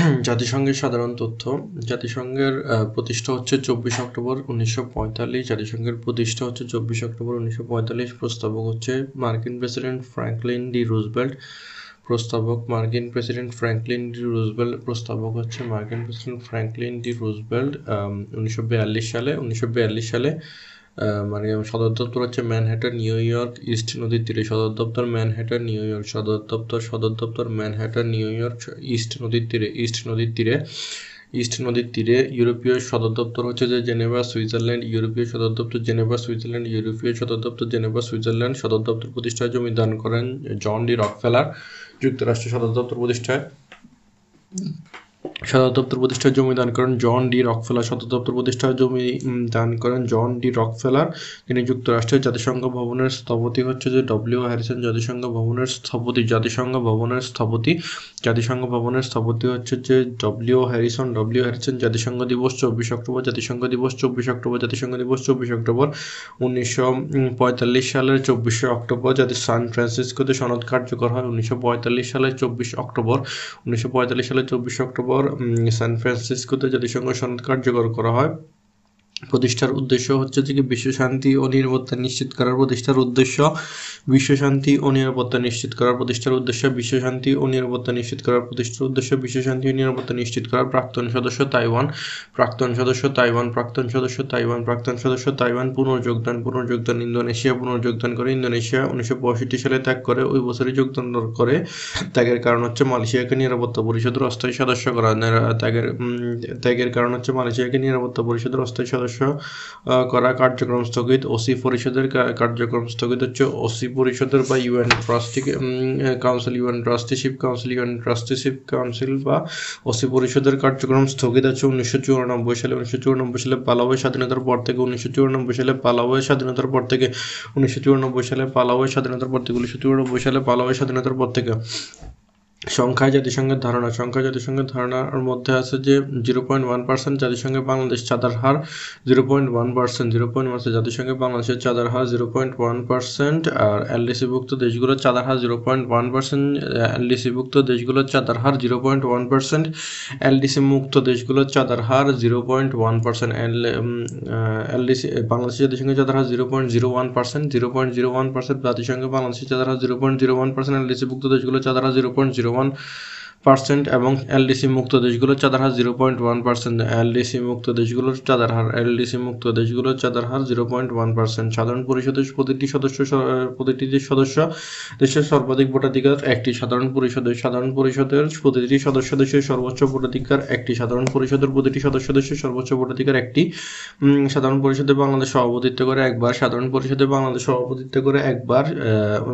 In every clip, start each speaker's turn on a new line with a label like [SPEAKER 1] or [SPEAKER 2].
[SPEAKER 1] জাতিসংঘের সাধারণ তথ্য জাতিসংঘের প্রতিষ্ঠা হচ্ছে চব্বিশ অক্টোবর উনিশশো পঁয়তাল্লিশ জাতিসংঘের প্রতিষ্ঠা হচ্ছে চব্বিশ অক্টোবর উনিশশো পঁয়তাল্লিশ প্রস্তাবক হচ্ছে মার্কিন প্রেসিডেন্ট ফ্র্যাঙ্কলিন ডি রুজবেল্ট প্রস্তাবক মার্কিন প্রেসিডেন্ট ফ্র্যাঙ্কলিন ডি রুজবেল্ট প্রস্তাবক হচ্ছে মার্কিন প্রেসিডেন্ট ফ্র্যাঙ্কলিন ডি রুজবেল্ট উনিশশো সালে উনিশশো সালে মানে সদর দপ্তর হচ্ছে ম্যানহ্যাটার নিউ ইয়র্ক ইস্ট নদীর তীরে সদর দপ্তর ম্যানহ্যাটার নিউ ইয়র্ক সদর দপ্তর সদর দপ্তর ম্যানহ্যাটার নিউ ইয়র্ক ইস্ট নদীর তীরে ইস্ট নদীর তীরে ইস্ট নদীর তীরে ইউরোপীয় সদর দপ্তর হচ্ছে যে জেনেভা সুইজারল্যান্ড ইউরোপীয় সদর দপ্তর জেনেভা সুইজারল্যান্ড ইউরোপীয় সদর দপ্তর জেনেভা সুইজারল্যান্ড সদর দপ্তর প্রতিষ্ঠায় জমি দান করেন জন ডি রকফেলার যুক্তরাষ্ট্র সদর দপ্তর প্রতিষ্ঠায় সদর দপ্তর প্রতিষ্ঠার জমি দান করেন জন ডি রকফেলার সদর দপ্তর প্রতিষ্ঠার জমি দান করেন জন ডি রকফেলার তিনি যুক্তরাষ্ট্রের জাতিসংঘ ভবনের স্থপতি হচ্ছে যে ডব্লিউ হ্যারিসন জাতিসংঘ ভবনের স্থপতি জাতিসংঘ ভবনের স্থপতি জাতিসংঘ ভবনের স্থপতি হচ্ছে যে ডব্লিউ হ্যারিসন ডব্লিউ হ্যারিসন জাতিসংঘ দিবস চব্বিশ অক্টোবর জাতিসংঘ দিবস চব্বিশ অক্টোবর জাতিসংঘ দিবস চব্বিশ অক্টোবর উনিশশো পঁয়তাল্লিশ সালের চব্বিশে অক্টোবর যাতে সান ফ্রান্সিসকোতে সনদ কার্যকর হয় উনিশশো পঁয়তাল্লিশ সালের চব্বিশ অক্টোবর উনিশশো পঁয়তাল্লিশ সালের চব্বিশ অক্টোবর সান ফ্রান্সিসকোতে জাতিসংঘ সনদ কার্যকর করা হয় প্রতিষ্ঠার উদ্দেশ্য হচ্ছে যে বিশ্ব শান্তি ও নিরাপত্তা নিশ্চিত করার প্রতিষ্ঠার উদ্দেশ্য বিশ্ব শান্তি ও নিরাপত্তা নিশ্চিত করার প্রতিষ্ঠার উদ্দেশ্য বিশ্ব শান্তি ও নিরাপত্তা নিশ্চিত করার প্রতিষ্ঠার উদ্দেশ্য বিশ্ব শান্তি ও নিরাপত্তা নিশ্চিত করার প্রাক্তন সদস্য তাইওয়ান প্রাক্তন সদস্য তাইওয়ান প্রাক্তন সদস্য তাইওয়ান প্রাক্তন সদস্য তাইওয়ান পুনর্যোগদান পুনর্যোগদান ইন্দোনেশিয়া পুনর্যোগদান করে ইন্দোনেশিয়া উনিশশো পঁয়ষট্টি সালে ত্যাগ করে ওই বছরে যোগদান করে ত্যাগের কারণ হচ্ছে মালয়েশিয়াকে নিরাপত্তা পরিষদের অস্থায়ী সদস্য করা ত্যাগের ত্যাগের কারণ হচ্ছে মালয়েশিয়াকে নিরাপত্তা পরিষদের অস্থায়ী সদস্য সদস্য করা কার্যক্রম স্থগিত ওসি পরিষদের কার্যক্রম স্থগিত হচ্ছে ওসি পরিষদের বা UN trustee council UN trusteeship council UN trusteeship council বা ওসি পরিষদের কার্যক্রম স্থগিত আছে উনিশশো চুরানব্বই সালে উনিশশো চুরানব্বই সালে পালাওয়ের স্বাধীনতার পর থেকে উনিশশো চুরানব্বই সালে পালাওয়ের স্বাধীনতার পর থেকে উনিশশো চুরানব্বই সালে পালাওয়ের স্বাধীনতার পর থেকে উনিশশো চুরানব্বই সালে পালাওয়ের স্বাধীনতার পর থেকে সংখ্যায় জাতিসংঘের ধারণা সংখ্যায় জাতিসংঘের ধারণার মধ্যে আছে যে জিরো পয়েন্ট ওয়ান পার্সেন্ট জাতিসংঘে বাংলাদেশ চাঁদার হার zero point one percent zero point one জাতিসংঘে বাংলাদেশের চাঁদার হার জিরো পয়েন্ট ওয়ান পার্সেন্ট আর এলডিসিভুক্ত দেশগুলোর চাঁদার হার জিরো পয়েন্ট ওয়ান পার্সেন্ট এলডিসিভুক্ত দেশগুলোর চাঁদার হার zero point one percent LDC মুক্ত দেশগুলোর চাঁদার হার zero point one percent LDC বাংলাদেশের জাতিসংঘের চাঁদার হার zero point zero one percent zero point zero one percent জাতিসংঘে বাংলাদেশের চাঁদার হার zero point zero one percent এলডিসিভুক্ত দেশগুলোর চাঁদার হার zero point zero one percent এবং এলডিসি মুক্ত দেশগুলোর চাদার হার zero point one percent LDC মুক্ত দেশগুলোর চাদার হার এলডিসি মুক্ত দেশগুলোর চাদার হার জিরো পয়েন্ট ওয়ান পার্সেন্ট সাধারণ পরিষদের প্রতিটি সদস্য প্রতিটি সদস্য দেশের সর্বাধিক ভোটাধিকার একটি সাধারণ পরিষদের সাধারণ পরিষদের প্রতিটি সদস্য দেশের সর্বোচ্চ ভোটাধিকার একটি সাধারণ পরিষদের প্রতিটি সদস্য দেশের সর্বোচ্চ ভোটাধিকার একটি সাধারণ পরিষদে বাংলাদেশ সভাপতিত্ব করে একবার সাধারণ পরিষদে বাংলাদেশ সভাপতিত্ব করে একবার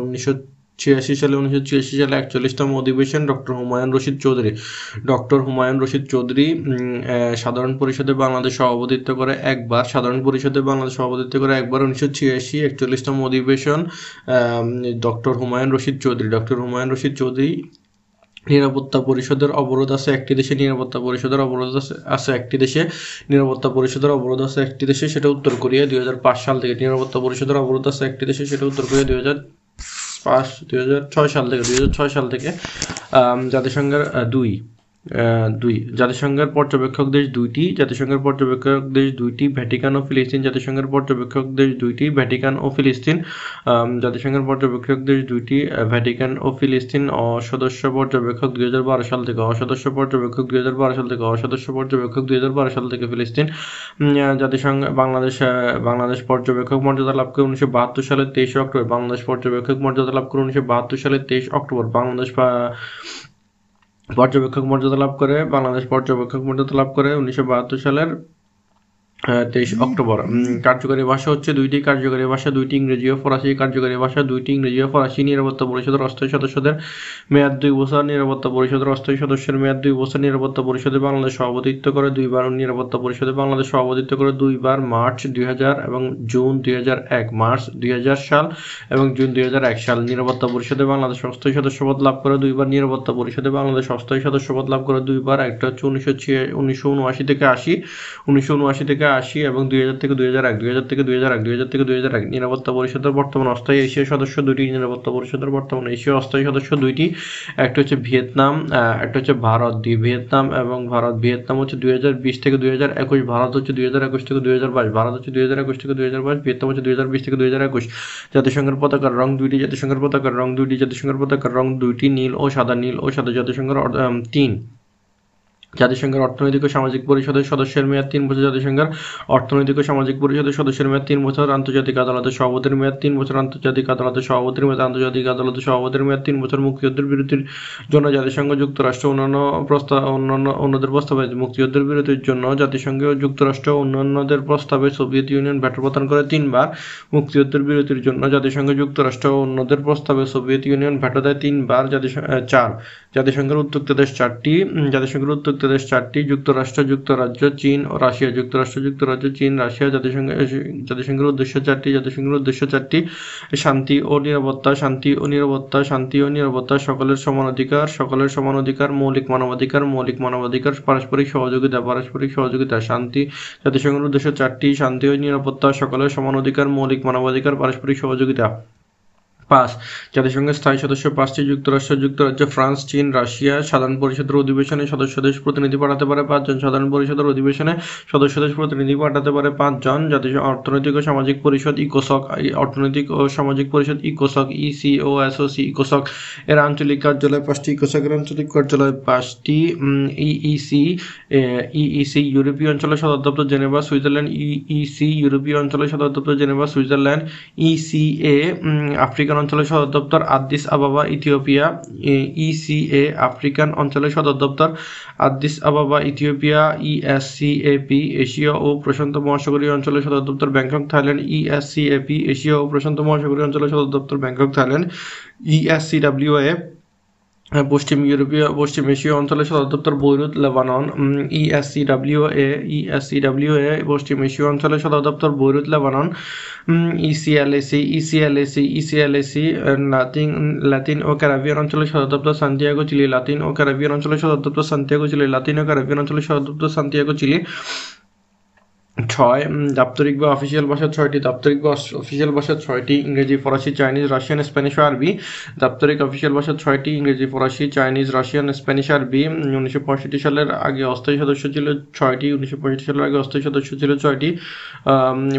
[SPEAKER 1] উনিশশো ছিয়াশি সালে উনিশশো ছিয়াশি সালে একচল্লিশতম অধিবেশন ডক্টর হুমায়ুন রশিদ চৌধুরী ডক্টর হুমায়ুন রশিদ চৌধুরী সাধারণ পরিষদে বাংলাদেশ সভাপতিত্ব করে একবার সাধারণ পরিষদে বাংলাদেশ সভাপতিত্ব করে একবার উনিশশো ছিয়াশি একচল্লিশতম অধিবেশন ডক্টর হুমায়ুন রশিদ চৌধুরী ডক্টর হুমায়ুন রশিদ চৌধুরী নিরাপত্তা পরিষদের অবরোধ আছে একটি দেশে নিরাপত্তা পরিষদের অবরোধ আছে একটি দেশে নিরাপত্তা পরিষদের অবরোধ আছে একটি দেশে সেটা উত্তর কোরিয়া দুই সাল থেকে নিরাপত্তা পরিষদের অবরোধ আছে একটি দেশে সেটা উত্তর কোরিয়া দুই পাঁচ দুই হাজার ছয় সাল থেকে দুই হাজার ছয় সাল থেকে জাতিসংঘের দুই দুই জাতিসংঘের পর্যবেক্ষক দেশ দুইটি জাতিসংঘের পর্যবেক্ষক দেশ দুইটি ভ্যাটিকান ও ফিলিস্তিন জাতিসংঘের পর্যবেক্ষক দেশ দুইটি ভ্যাটিকান ও ফিলিস্তিন জাতিসংঘের পর্যবেক্ষক দেশ দুইটি ভ্যাটিকান ও ফিলিস্তিন অসদস্য পর্যবেক্ষক দুই হাজার বারো সাল থেকে অসদস্য পর্যবেক্ষক দুই হাজার বারো সাল থেকে অসদস্য পর্যবেক্ষক দুই হাজার বারো সাল থেকে ফিলিস্তিন জাতিসংঘ বাংলাদেশ বাংলাদেশ পর্যবেক্ষক মর্যাদা লাভ করে উনিশশো বাহাত্তর সালের তেইশে অক্টোবর বাংলাদেশ পর্যবেক্ষক মর্যাদা লাভ করে উনিশশো বাহাত্তর সালের তেইশ অক্টোবর বাংলাদেশ পর্যবেক্ষক মর্যাদা লাভ করে বাংলাদেশ পর্যবেক্ষক মর্যাদা লাভ করে উনিশশো সালের তেইশ অক্টোবর কার্যকরী ভাষা হচ্ছে দুইটি কার্যকরী ভাষা দুইটি ইংরেজি ও ফরাসি কার্যকরী ভাষা দুইটি ইংরেজি ও ফরাসি নিরাপত্তা পরিষদের অস্থায়ী সদস্যদের মেয়াদ দুই বছর নিরাপত্তা পরিষদের অস্থায়ী সদস্যের মেয়াদ দুই বছর নিরাপত্তা পরিষদে বাংলাদেশ সভাপতিত্ব করে দুইবার নিরাপত্তা পরিষদে বাংলাদেশ সভাপতিত্ব করে দুইবার মার্চ দুই এবং জুন দুই মার্চ দুই সাল এবং জুন দুই সাল নিরাপত্তা পরিষদে বাংলাদেশ অস্থায়ী সদস্যপদ লাভ করে দুইবার নিরাপত্তা পরিষদে বাংলাদেশ অস্থায়ী সদস্যপদ লাভ করে দুইবার একটা হচ্ছে উনিশশো ছিয়া উনিশশো উনআশি থেকে আশি উনিশশো উনআশি থেকে আশি এবং দুই হাজার থেকে দুই হাজার এক দুই হাজার থেকে দুই হাজার এক দুই হাজার থেকে দুই হাজার এক নিরাপত্তা পরিষদের বর্তমান অস্থায়ী এশীয় সদস্য দুটি নিরাপত্তা পরিষদের বর্তমান এশীয় অস্থায়ী সদস্য দুইটি একটা হচ্ছে ভিয়েতনাম একটা হচ্ছে ভারত দুই ভিয়েতনাম এবং ভারত ভিয়েতনাম হচ্ছে দুই হাজার বিশ থেকে দুই হাজার একুশ ভারত হচ্ছে দুই হাজার একুশ থেকে দুই হাজার বাইশ ভারত হচ্ছে দুই হাজার একুশ থেকে দুই হাজার বাইশ ভিয়েতনাম হচ্ছে দুই হাজার বিশ থেকে দুই হাজার একুশ জাতিসংঘের পতাকার রং দুইটি জাতিসংঘের পতাকার রং দুইটি জাতিসংঘের পতাকার রং দুইটি নীল ও সাদা নীল ও সাদা জাতিসংঘের তিন জাতিসংঘের অর্থনৈতিক ও সামাজিক পরিষদের সদস্যের মেয়াদ তিন বছর জাতিসংঘের অর্থনৈতিক ও সামাজিক পরিষদের সদস্যের মেয়াদ তিন বছর আন্তর্জাতিক আদালতের সভাপতির মেয়াদ তিন বছর আন্তর্জাতিক আদালতের সভাপতির মেয়াদ আন্তর্জাতিক আদালতের সভাপতির মেয়াদ তিন বছর মুক্তিযুদ্ধের বিরতির জন্য জাতিসংঘ যুক্তরাষ্ট্র অন্যান্য প্রস্তাব অন্যান্য অন্যদের প্রস্তাবে মুক্তিযুদ্ধের বিরতির জন্য জাতিসংঘ যুক্তরাষ্ট্র অন্যান্যদের প্রস্তাবে সোভিয়েত ইউনিয়ন ভেটো প্রদান করে তিনবার মুক্তিযুদ্ধের বিরতির জন্য জাতিসংঘ যুক্তরাষ্ট্র অন্যদের প্রস্তাবে সোভিয়েত ইউনিয়ন ভেটো দেয় তিনবার জাতিসংঘ চার জাতিসংঘের উদ্যোক্তা দেশ চারটি জাতিসংঘের উদ্যোক্তা যুক্তদেশ চারটি যুক্তরাষ্ট্র যুক্তরাজ্য চীন ও রাশিয়া যুক্তরাষ্ট্র যুক্তরাজ্য চীন রাশিয়া জাতিসংঘ জাতিসংঘের উদ্দেশ্য চারটি জাতিসংঘের উদ্দেশ্য চারটি শান্তি ও নিরাপত্তা শান্তি ও নিরাপত্তা শান্তি ও নিরাপত্তা সকলের সমান অধিকার সকলের সমান অধিকার মৌলিক মানবাধিকার মৌলিক মানবাধিকার পারস্পরিক সহযোগিতা পারস্পরিক সহযোগিতা শান্তি জাতিসংঘের উদ্দেশ্য চারটি শান্তি ও নিরাপত্তা সকলের সমান অধিকার মৌলিক মানবাধিকার পারস্পরিক সহযোগিতা পাস জাতিসংঘের স্থায়ী সদস্য পাঁচটি যুক্তরাষ্ট্র যুক্তরাজ্য ফ্রান্স চীন রাশিয়া সাধারণ পরিষদের অধিবেশনে সদস্য দেশ প্রতিনিধি পাঠাতে পারে পাঁচজন সাধারণ পরিষদের অধিবেশনে সদস্য দেশ প্রতিনিধি পাঠাতে পারে পাঁচজন জাতিসংঘ অর্থনৈতিক ও সামাজিক পরিষদ ইকোসক অর্থনৈতিক ও সামাজিক পরিষদ ইকোসক ইসিও এসওসি ইকোসক এর আঞ্চলিক কার্যালয় পাঁচটি ইকোসকের আঞ্চলিক কার্যালয় পাঁচটি ইইসি ইইসি ইউরোপীয় অঞ্চলের সদর দপ্তর জেনেভা সুইজারল্যান্ড ইইসি ইউরোপীয় অঞ্চলের সদর দপ্তর জেনেভা সুইজারল্যান্ড ইসিএ আফ্রিকান অঞ্চলের সদর দপ্তর Addis Ababa Ethiopia ECA African অঞ্চলের সদর দপ্তর Addis Ababa Ethiopia ESCAP Asia ও প্রশান্ত মহাসাগরীয় অঞ্চলের সদর দপ্তর ব্যাংকক থাইল্যান্ড ইএসসিএপি এশিয়া ও প্রশান্ত মহাসাগরীয় অঞ্চলের সদর দপ্তর ব্যাংকক থাইল্যান্ড ইএসসিডাব্লিউএ হ্যাঁ, পশ্চিম ইউরোপীয় পশ্চিম এশীয় অঞ্চলের সদর দপ্তর বৈরুত লেবানন ইএসসিডাব্লিউ এ ইএসসিডাব্লিউ এ পশ্চিম এশীয় অঞ্চলের সদর দপ্তর Beirut Lebanon ECLAC ECLAC ECLAC Latin Latin ও ক্যারাবিয়ান অঞ্চলের সদর দপ্তর সান্তিয়াগো চিলি লাতিন ও ক্যারাবিয়ান অঞ্চলের সদর দপ্তর সান্তিয়াগো চিলি লাতিন ও ক্যারাবিয়ান অঞ্চলের সদর দপ্তর সান্তিয়াগো চিলি ছয় দাপ্তরিক বা অফিসিয়াল ভাষা ছয়টি দাপ্তরিক বা অফিসিয়াল ভাষা ছয়টি ইংরেজি ফরাসি চাইনিজ রাশিয়ান স্প্যানিশ ও আরবি দাপ্তরিক অফিসিয়াল ভাষা ছয়টি ইংরেজি ফরাসি চাইনিজ রাশিয়ান স্প্যানিশ আরবি উনিশশো পঁয়ষট্টি সালের আগে অস্থায়ী সদস্য ছিল ছয়টি উনিশশো পঁয়ষট্টি সালের আগে অস্থায়ী সদস্য ছিল ছয়টি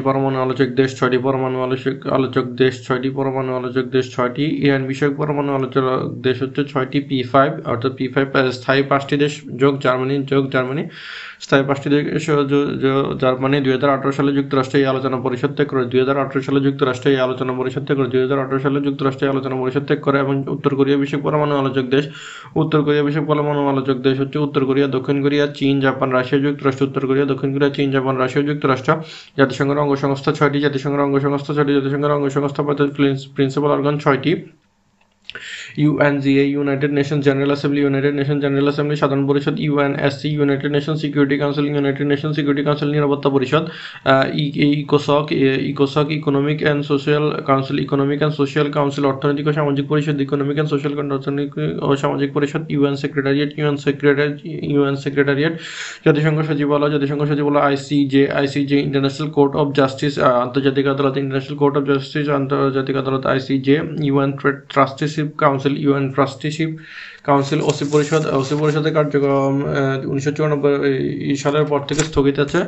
[SPEAKER 1] পরমাণু আলোচক দেশ ছয়টি পরমাণু আলোচক আলোচক দেশ ছয়টি পরমাণু আলোচক দেশ ছয়টি ইরান বিষয়ক পরমাণু আলোচক দেশ হচ্ছে ছয়টি পি ফাইভ অর্থাৎ পি ফাইভ স্থায়ী পাঁচটি দেশ যোগ জার্মানি যোগ জার্মানি স্থায়ী পাঁচটি দেশ জার্মানি দুই হাজার আঠারো সালে যুক্তরাষ্ট্রে এই আলোচনা পরিষদ ত্যাগ করে দুই হাজার আঠারো সালে যুক্তরাষ্ট্রে এই আলোচনা পরিষদ ত্যাগ করে দুই হাজার আঠারো সালে যুক্তরাষ্ট্রে আলোচনা পরিষদ ত্যাগ করে এবং উত্তর কোরিয়া বিশ্ব পরমাণু আলোচক দেশ উত্তর কোরিয়া বিশ্ব পরমাণু আলোচক দেশ হচ্ছে উত্তর কোরিয়া দক্ষিণ কোরিয়া চীন জাপান রাশিয়া যুক্তরাষ্ট্র উত্তর কোরিয়া দক্ষিণ কোরিয়া চীন জাপান রাশিয়া যুক্তরাষ্ট্র জাতিসংঘের অঙ্গ সংস্থা ছয়টি জাতিসংঘের অঙ্গ সংস্থা ছয়টি জাতিসংঘের অঙ্গ সংস্থা প্রিন্সিপাল অর্গান ছয়টি UNGA United nation general assembly United nation general assembly সাধারণ পরিষদ UNSC United nation security council United nation security Council নিরাপত্তা পরিষদ ইকোসক ইকোসক Economic and Social council economic and Social Council অর্থনৈতিক ও সামাজিক পরিষদ ইকোনমিক অ্যান্ড সোশ্যাল অর্থনৈতিক ও সামাজিক পরিষদ UN Secretariat UN secretary UN Secretariat জাতিসংঘ সচিবালয় জাতিসংঘ সচিবালয় ICJ ICJ international court of Justice আন্তর্জাতিক আদালত ইন্টারন্যাশনাল কোর্ট অফ জাস্টিস আন্তর্জাতিক আদালত ICJ UN trusteeship Council council UN trusteeship Council OC পরিষদ ওসি পরিষদের কার্যক্রম উনিশশো সালের পর থেকে স্থগিত আছে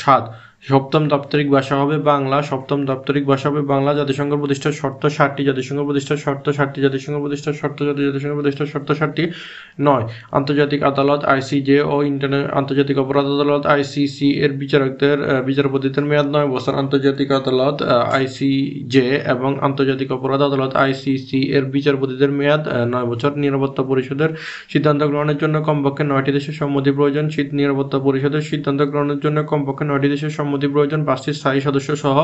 [SPEAKER 1] সাত সপ্তম দাপ্তরিক ভাষা হবে বাংলা সপ্তম দাপ্তরিক ভাষা হবে বাংলা জাতিসংঘ প্রতিষ্ঠার শর্ত ষাটটি জাতিসংঘ প্রতিষ্ঠার শর্ত ষাটটি জাতিসংঘ প্রতিষ্ঠার শর্ত জাতিসংঘ প্রতিষ্ঠার শর্ত ষাটটি নয় আন্তর্জাতিক আদালত আইসিজে ও ইন্টারনেট আন্তর্জাতিক অপরাধ আদালত আইসিসি এর বিচারকদের বিচারপতিদের মেয়াদ নয় বছর আন্তর্জাতিক আদালত আইসিজে এবং আন্তর্জাতিক অপরাধ আদালত আইসিসি এর বিচারপতিদের মেয়াদ নয় বছর নিরাপত্তা পরিষদের সিদ্ধান্ত গ্রহণের জন্য কমপক্ষে নয়টি দেশের সম্মতি প্রয়োজন নিরাপত্তা পরিষদের সিদ্ধান্ত গ্রহণের জন্য কমপক্ষে নয়টি দেশের সম্মতি সম্মতি প্রয়োজন পাঁচটি স্থায়ী সদস্য সহ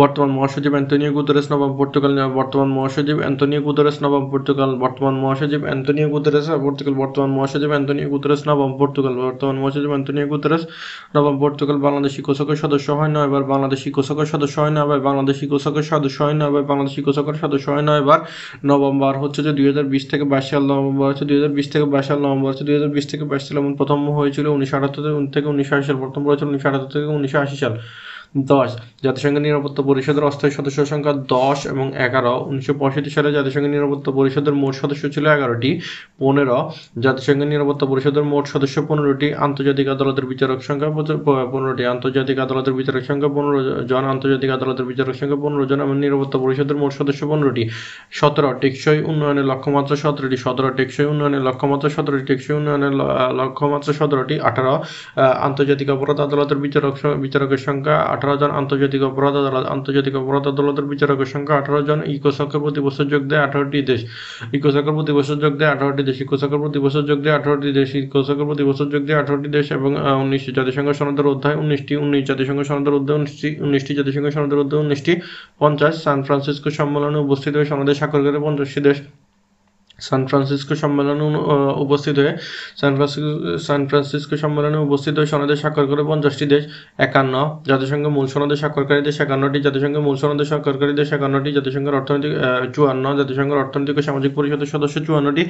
[SPEAKER 1] বর্তমান মহাসচিব অ্যান্তোনিও গুদরেস নবম পর্তুগাল বর্তমান মহাসচিব অ্যান্তোনিও গুদরেস নবম পর্তুগাল বর্তমান মহাসচিব অ্যান্তোনিও গুদরেস পর্তুগাল বর্তমান মহাসচিব অ্যান্তোনিও গুদরেস নবম পর্তুগাল বর্তমান মহাসচিব অ্যান্তোনিও গুদরেস নবম পর্তুগাল বাংলাদেশি কোষকের সদস্য হয় না এবার বাংলাদেশি কোষকের সদস্য হয় না এবার বাংলাদেশি কোষকের সদস্য হয় না এবার বাংলাদেশি কোষকের সদস্য হয় না এবার নভেম্বর হচ্ছে যে দুই হাজার বিশ থেকে বাইশ সাল নভেম্বর হচ্ছে দুই হাজার বিশ থেকে বাইশ সাল নভেম্বর হচ্ছে দুই হাজার বিশ থেকে বাইশ সাল এমন প্রথম হয়েছিল উনিশশো আটাত্তর থেকে উনিশশো আশি সাল প্রথম হয়েছিল উনিশশো আটাত্তর থেকে উনিশশো আশি সাল দশ জাতিসংঘের নিরাপত্তা পরিষদের অস্থায়ী সদস্য সংখ্যা দশ এবং এগারো উনিশশো পঁয়ষট্টি সালে জাতিসংঘের নিরাপত্তা পরিষদের মোট সদস্য ছিল এগারোটি পনেরো জাতিসংঘের নিরাপত্তা পরিষদের মোট সদস্য পনেরোটি আন্তর্জাতিক আদালতের বিচারক সংখ্যা পনেরোটি আন্তর্জাতিক আদালতের বিচারক সংখ্যা পনেরো জন আন্তর্জাতিক আদালতের বিচারক সংখ্যা পনেরো জন এবং নিরাপত্তা পরিষদের মোট সদস্য পনেরোটি সতেরো টেকসই উন্নয়নের লক্ষ্যমাত্রা সতেরোটি সতেরো টেকসই উন্নয়নের লক্ষ্যমাত্রা সতেরোটি টেকসই উন্নয়নের লক্ষ্যমাত্রা সতেরোটি আঠারো আন্তর্জাতিক অপরাধ আদালতের বিচারক বিচারকের সংখ্যা আঠারো জন আন্তর্জাতিক অপরাধ আদালত আন্তর্জাতিক অপরাধ আদালতের বিচারকের সংখ্যা আঠারো জন ইকোসকের প্রতি বছর যোগ দেয় আঠারোটি দেশ ইকোসকের প্রতি বছর যোগ দেয় আঠারোটি দেশ ইকোসকের প্রতি বছর যোগ দেয় আঠারোটি দেশ ইকোসকের প্রতি বছর যোগ দেয় আঠারোটি দেশ এবং উনিশটি জাতিসংঘ সনদের অধ্যায় উনিশটি উনিশ জাতিসংঘ সনদের অধ্যায় উনিশটি উনিশটি জাতিসংঘ সনদের অধ্যায় উনিশটি পঞ্চাশ সান ফ্রান্সিসকো সম্মেলনে উপস্থিত হয়ে সনদে স্বাক্ষর করে পঞ্চাশটি দেশ সান ফ্রান্সিসকো সম্মেলনে উপস্থিত হয়ে সান ফ্রান্সিস সান ফ্রান্সিসকো সম্মেলনে উপস্থিত হয়ে সনদে স্বাক্ষর করে পঞ্চাশটি দেশ একান্ন জাতিসংঘ মূল সনদে স্বাক্ষরকারী দেশ একান্নটি জাতিসংঘ মূল সনদে স্বাক্ষরকারী দেশ একান্নটি জাতিসংঘের অর্থনৈতিক চুয়ান্ন জাতিসংঘের অর্থনৈতিক ও সামাজিক পরিষদের সদস্য চুয়ান্নটি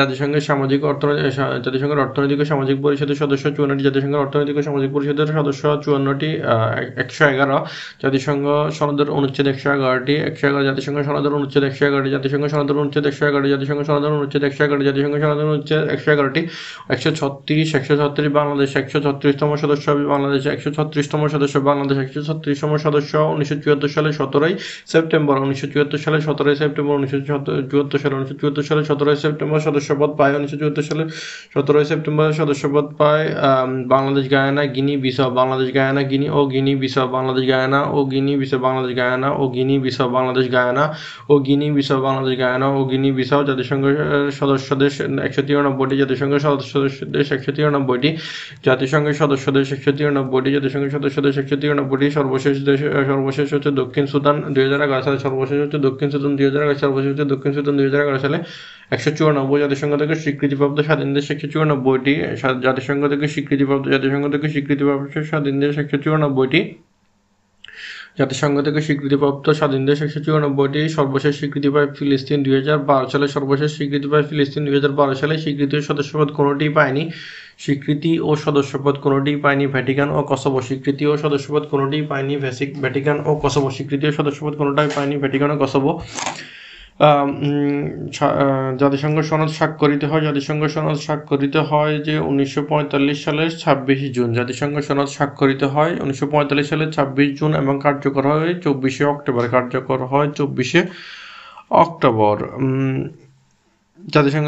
[SPEAKER 1] জাতিসংঘের সামাজিক অর্থনৈতিক জাতিসংঘের অর্থনৈতিক ও সামাজিক পরিষদের সদস্য চুয়ান্নটি জাতিসংঘের অর্থনৈতিক ও সামাজিক পরিষদের সদস্য চুয়ান্নটি একশো এগারো জাতিসংঘ সনদের অনুচ্ছেদ একশো এগারোটি একশো এগারো জাতিসংঘ সনদের অনুচ্ছেদ একশো এগারোটি জাতিসংঘ সনদের অনুচ্ছেদ একশো এগারো জাতিসংঘ সনাতন অনুচ্ছেদ একশো এগারো জাতিসংঘ সনাতন অনুচ্ছেদ একশো এগারোটি একশো ছত্রিশ একশো ছত্রিশ বাংলাদেশ একশো ছত্রিশতম সদস্য বাংলাদেশ একশো ছত্রিশতম সদস্য বাংলাদেশ একশো ছত্রিশতম সদস্য উনিশশো চুয়াত্তর সালে সতেরোই সেপ্টেম্বর উনিশশো চুয়াত্তর সালে সতেরোই সেপ্টেম্বর উনিশশো চুয়াত্তর সালে উনিশশো চুয়াত্তর সালে সতেরোই সেপ্টেম্বর সদস্যপদ পায় উনিশশো চুয়াত্তর সালে সতেরোই সেপ্টেম্বর সদস্যপদ পায় Bangladesh Guyana Guinea Bissau Bangladesh Guyana Guinea ও গিনি বিসাও বাংলাদেশ গায়না ও গিনি বিসাও বাংলাদেশ গায়না ও গিনি বিসাও বাংলাদেশ গায়না ও গিনি বিসাও বাংলাদেশ গায়না ও গিনি বিসাও জাতিসংঘ সদস্য দেশ একশো তিরানব্বইটি জাতিসংঘ সদস্য দেশ একশো তিরানব্বইটি জাতিসংঘের সদস্য দেশ একশো তিরানব্বইটি জাতিসংঘের সদস্য দেশ একশো তিরানব্বইটি সর্বশেষ দেশ সর্বশেষ হচ্ছে দক্ষিণ সুদান দুই হাজার এগারো সালে সর্বশেষ হচ্ছে দক্ষিণ সুদান দুই হাজার এগারো সর্বশেষ হচ্ছে দক্ষিণ সুদান দুই হাজার এগারো সালে একশো চুরানব্বই জাতিসংঘ থেকে স্বীকৃতিপ্রাপ্ত স্বাধীন দেশ একশো চুরানব্বইটি জাতিসংঘ থেকে স্বীকৃতিপ্রাপ্ত জাতিসংঘ থেকে স্বীকৃতিপ্রাপ্ত স্বাধীন দেশ একশো চুরানব্বইটি জাতিসংঘ থেকে স্বীকৃতিপ্রাপ্ত স্বাধীন দেশ একশো চুরানব্বইটি সর্বশেষ স্বীকৃতি পায় ফিলিস্তিন দুই হাজার বারো সালে সর্বশেষ স্বীকৃতি পায় ফিলিস্তিন দুই হাজার বারো সালে স্বীকৃতি সদস্যপদ কোনোটি পায়নি স্বীকৃতি ও সদস্যপদ কোনোটি পায়নি ভ্যাটিকান ও কসবো স্বীকৃতি ও সদস্যপদ কোনোটি পায়নি ভ্যাসিক ভ্যাটিকান ও কসবো স্বীকৃতি ও সদস্যপদ কোনোটাই পায়নি ভ্যাটিকান ও কসবো জাতিসংঘ সনদ স্বাক্ষরিত হয় জাতিসংঘ সনদ স্বাক্ষরিত হয় যে উনিশশো সালের ছাব্বিশে জুন জাতিসংঘ সনদ স্বাক্ষরিত হয় উনিশশো সালের ছাব্বিশ জুন এবং কার্যকর হয় চব্বিশে অক্টোবর কার্যকর হয় চব্বিশে অক্টোবর জাতিসংঘ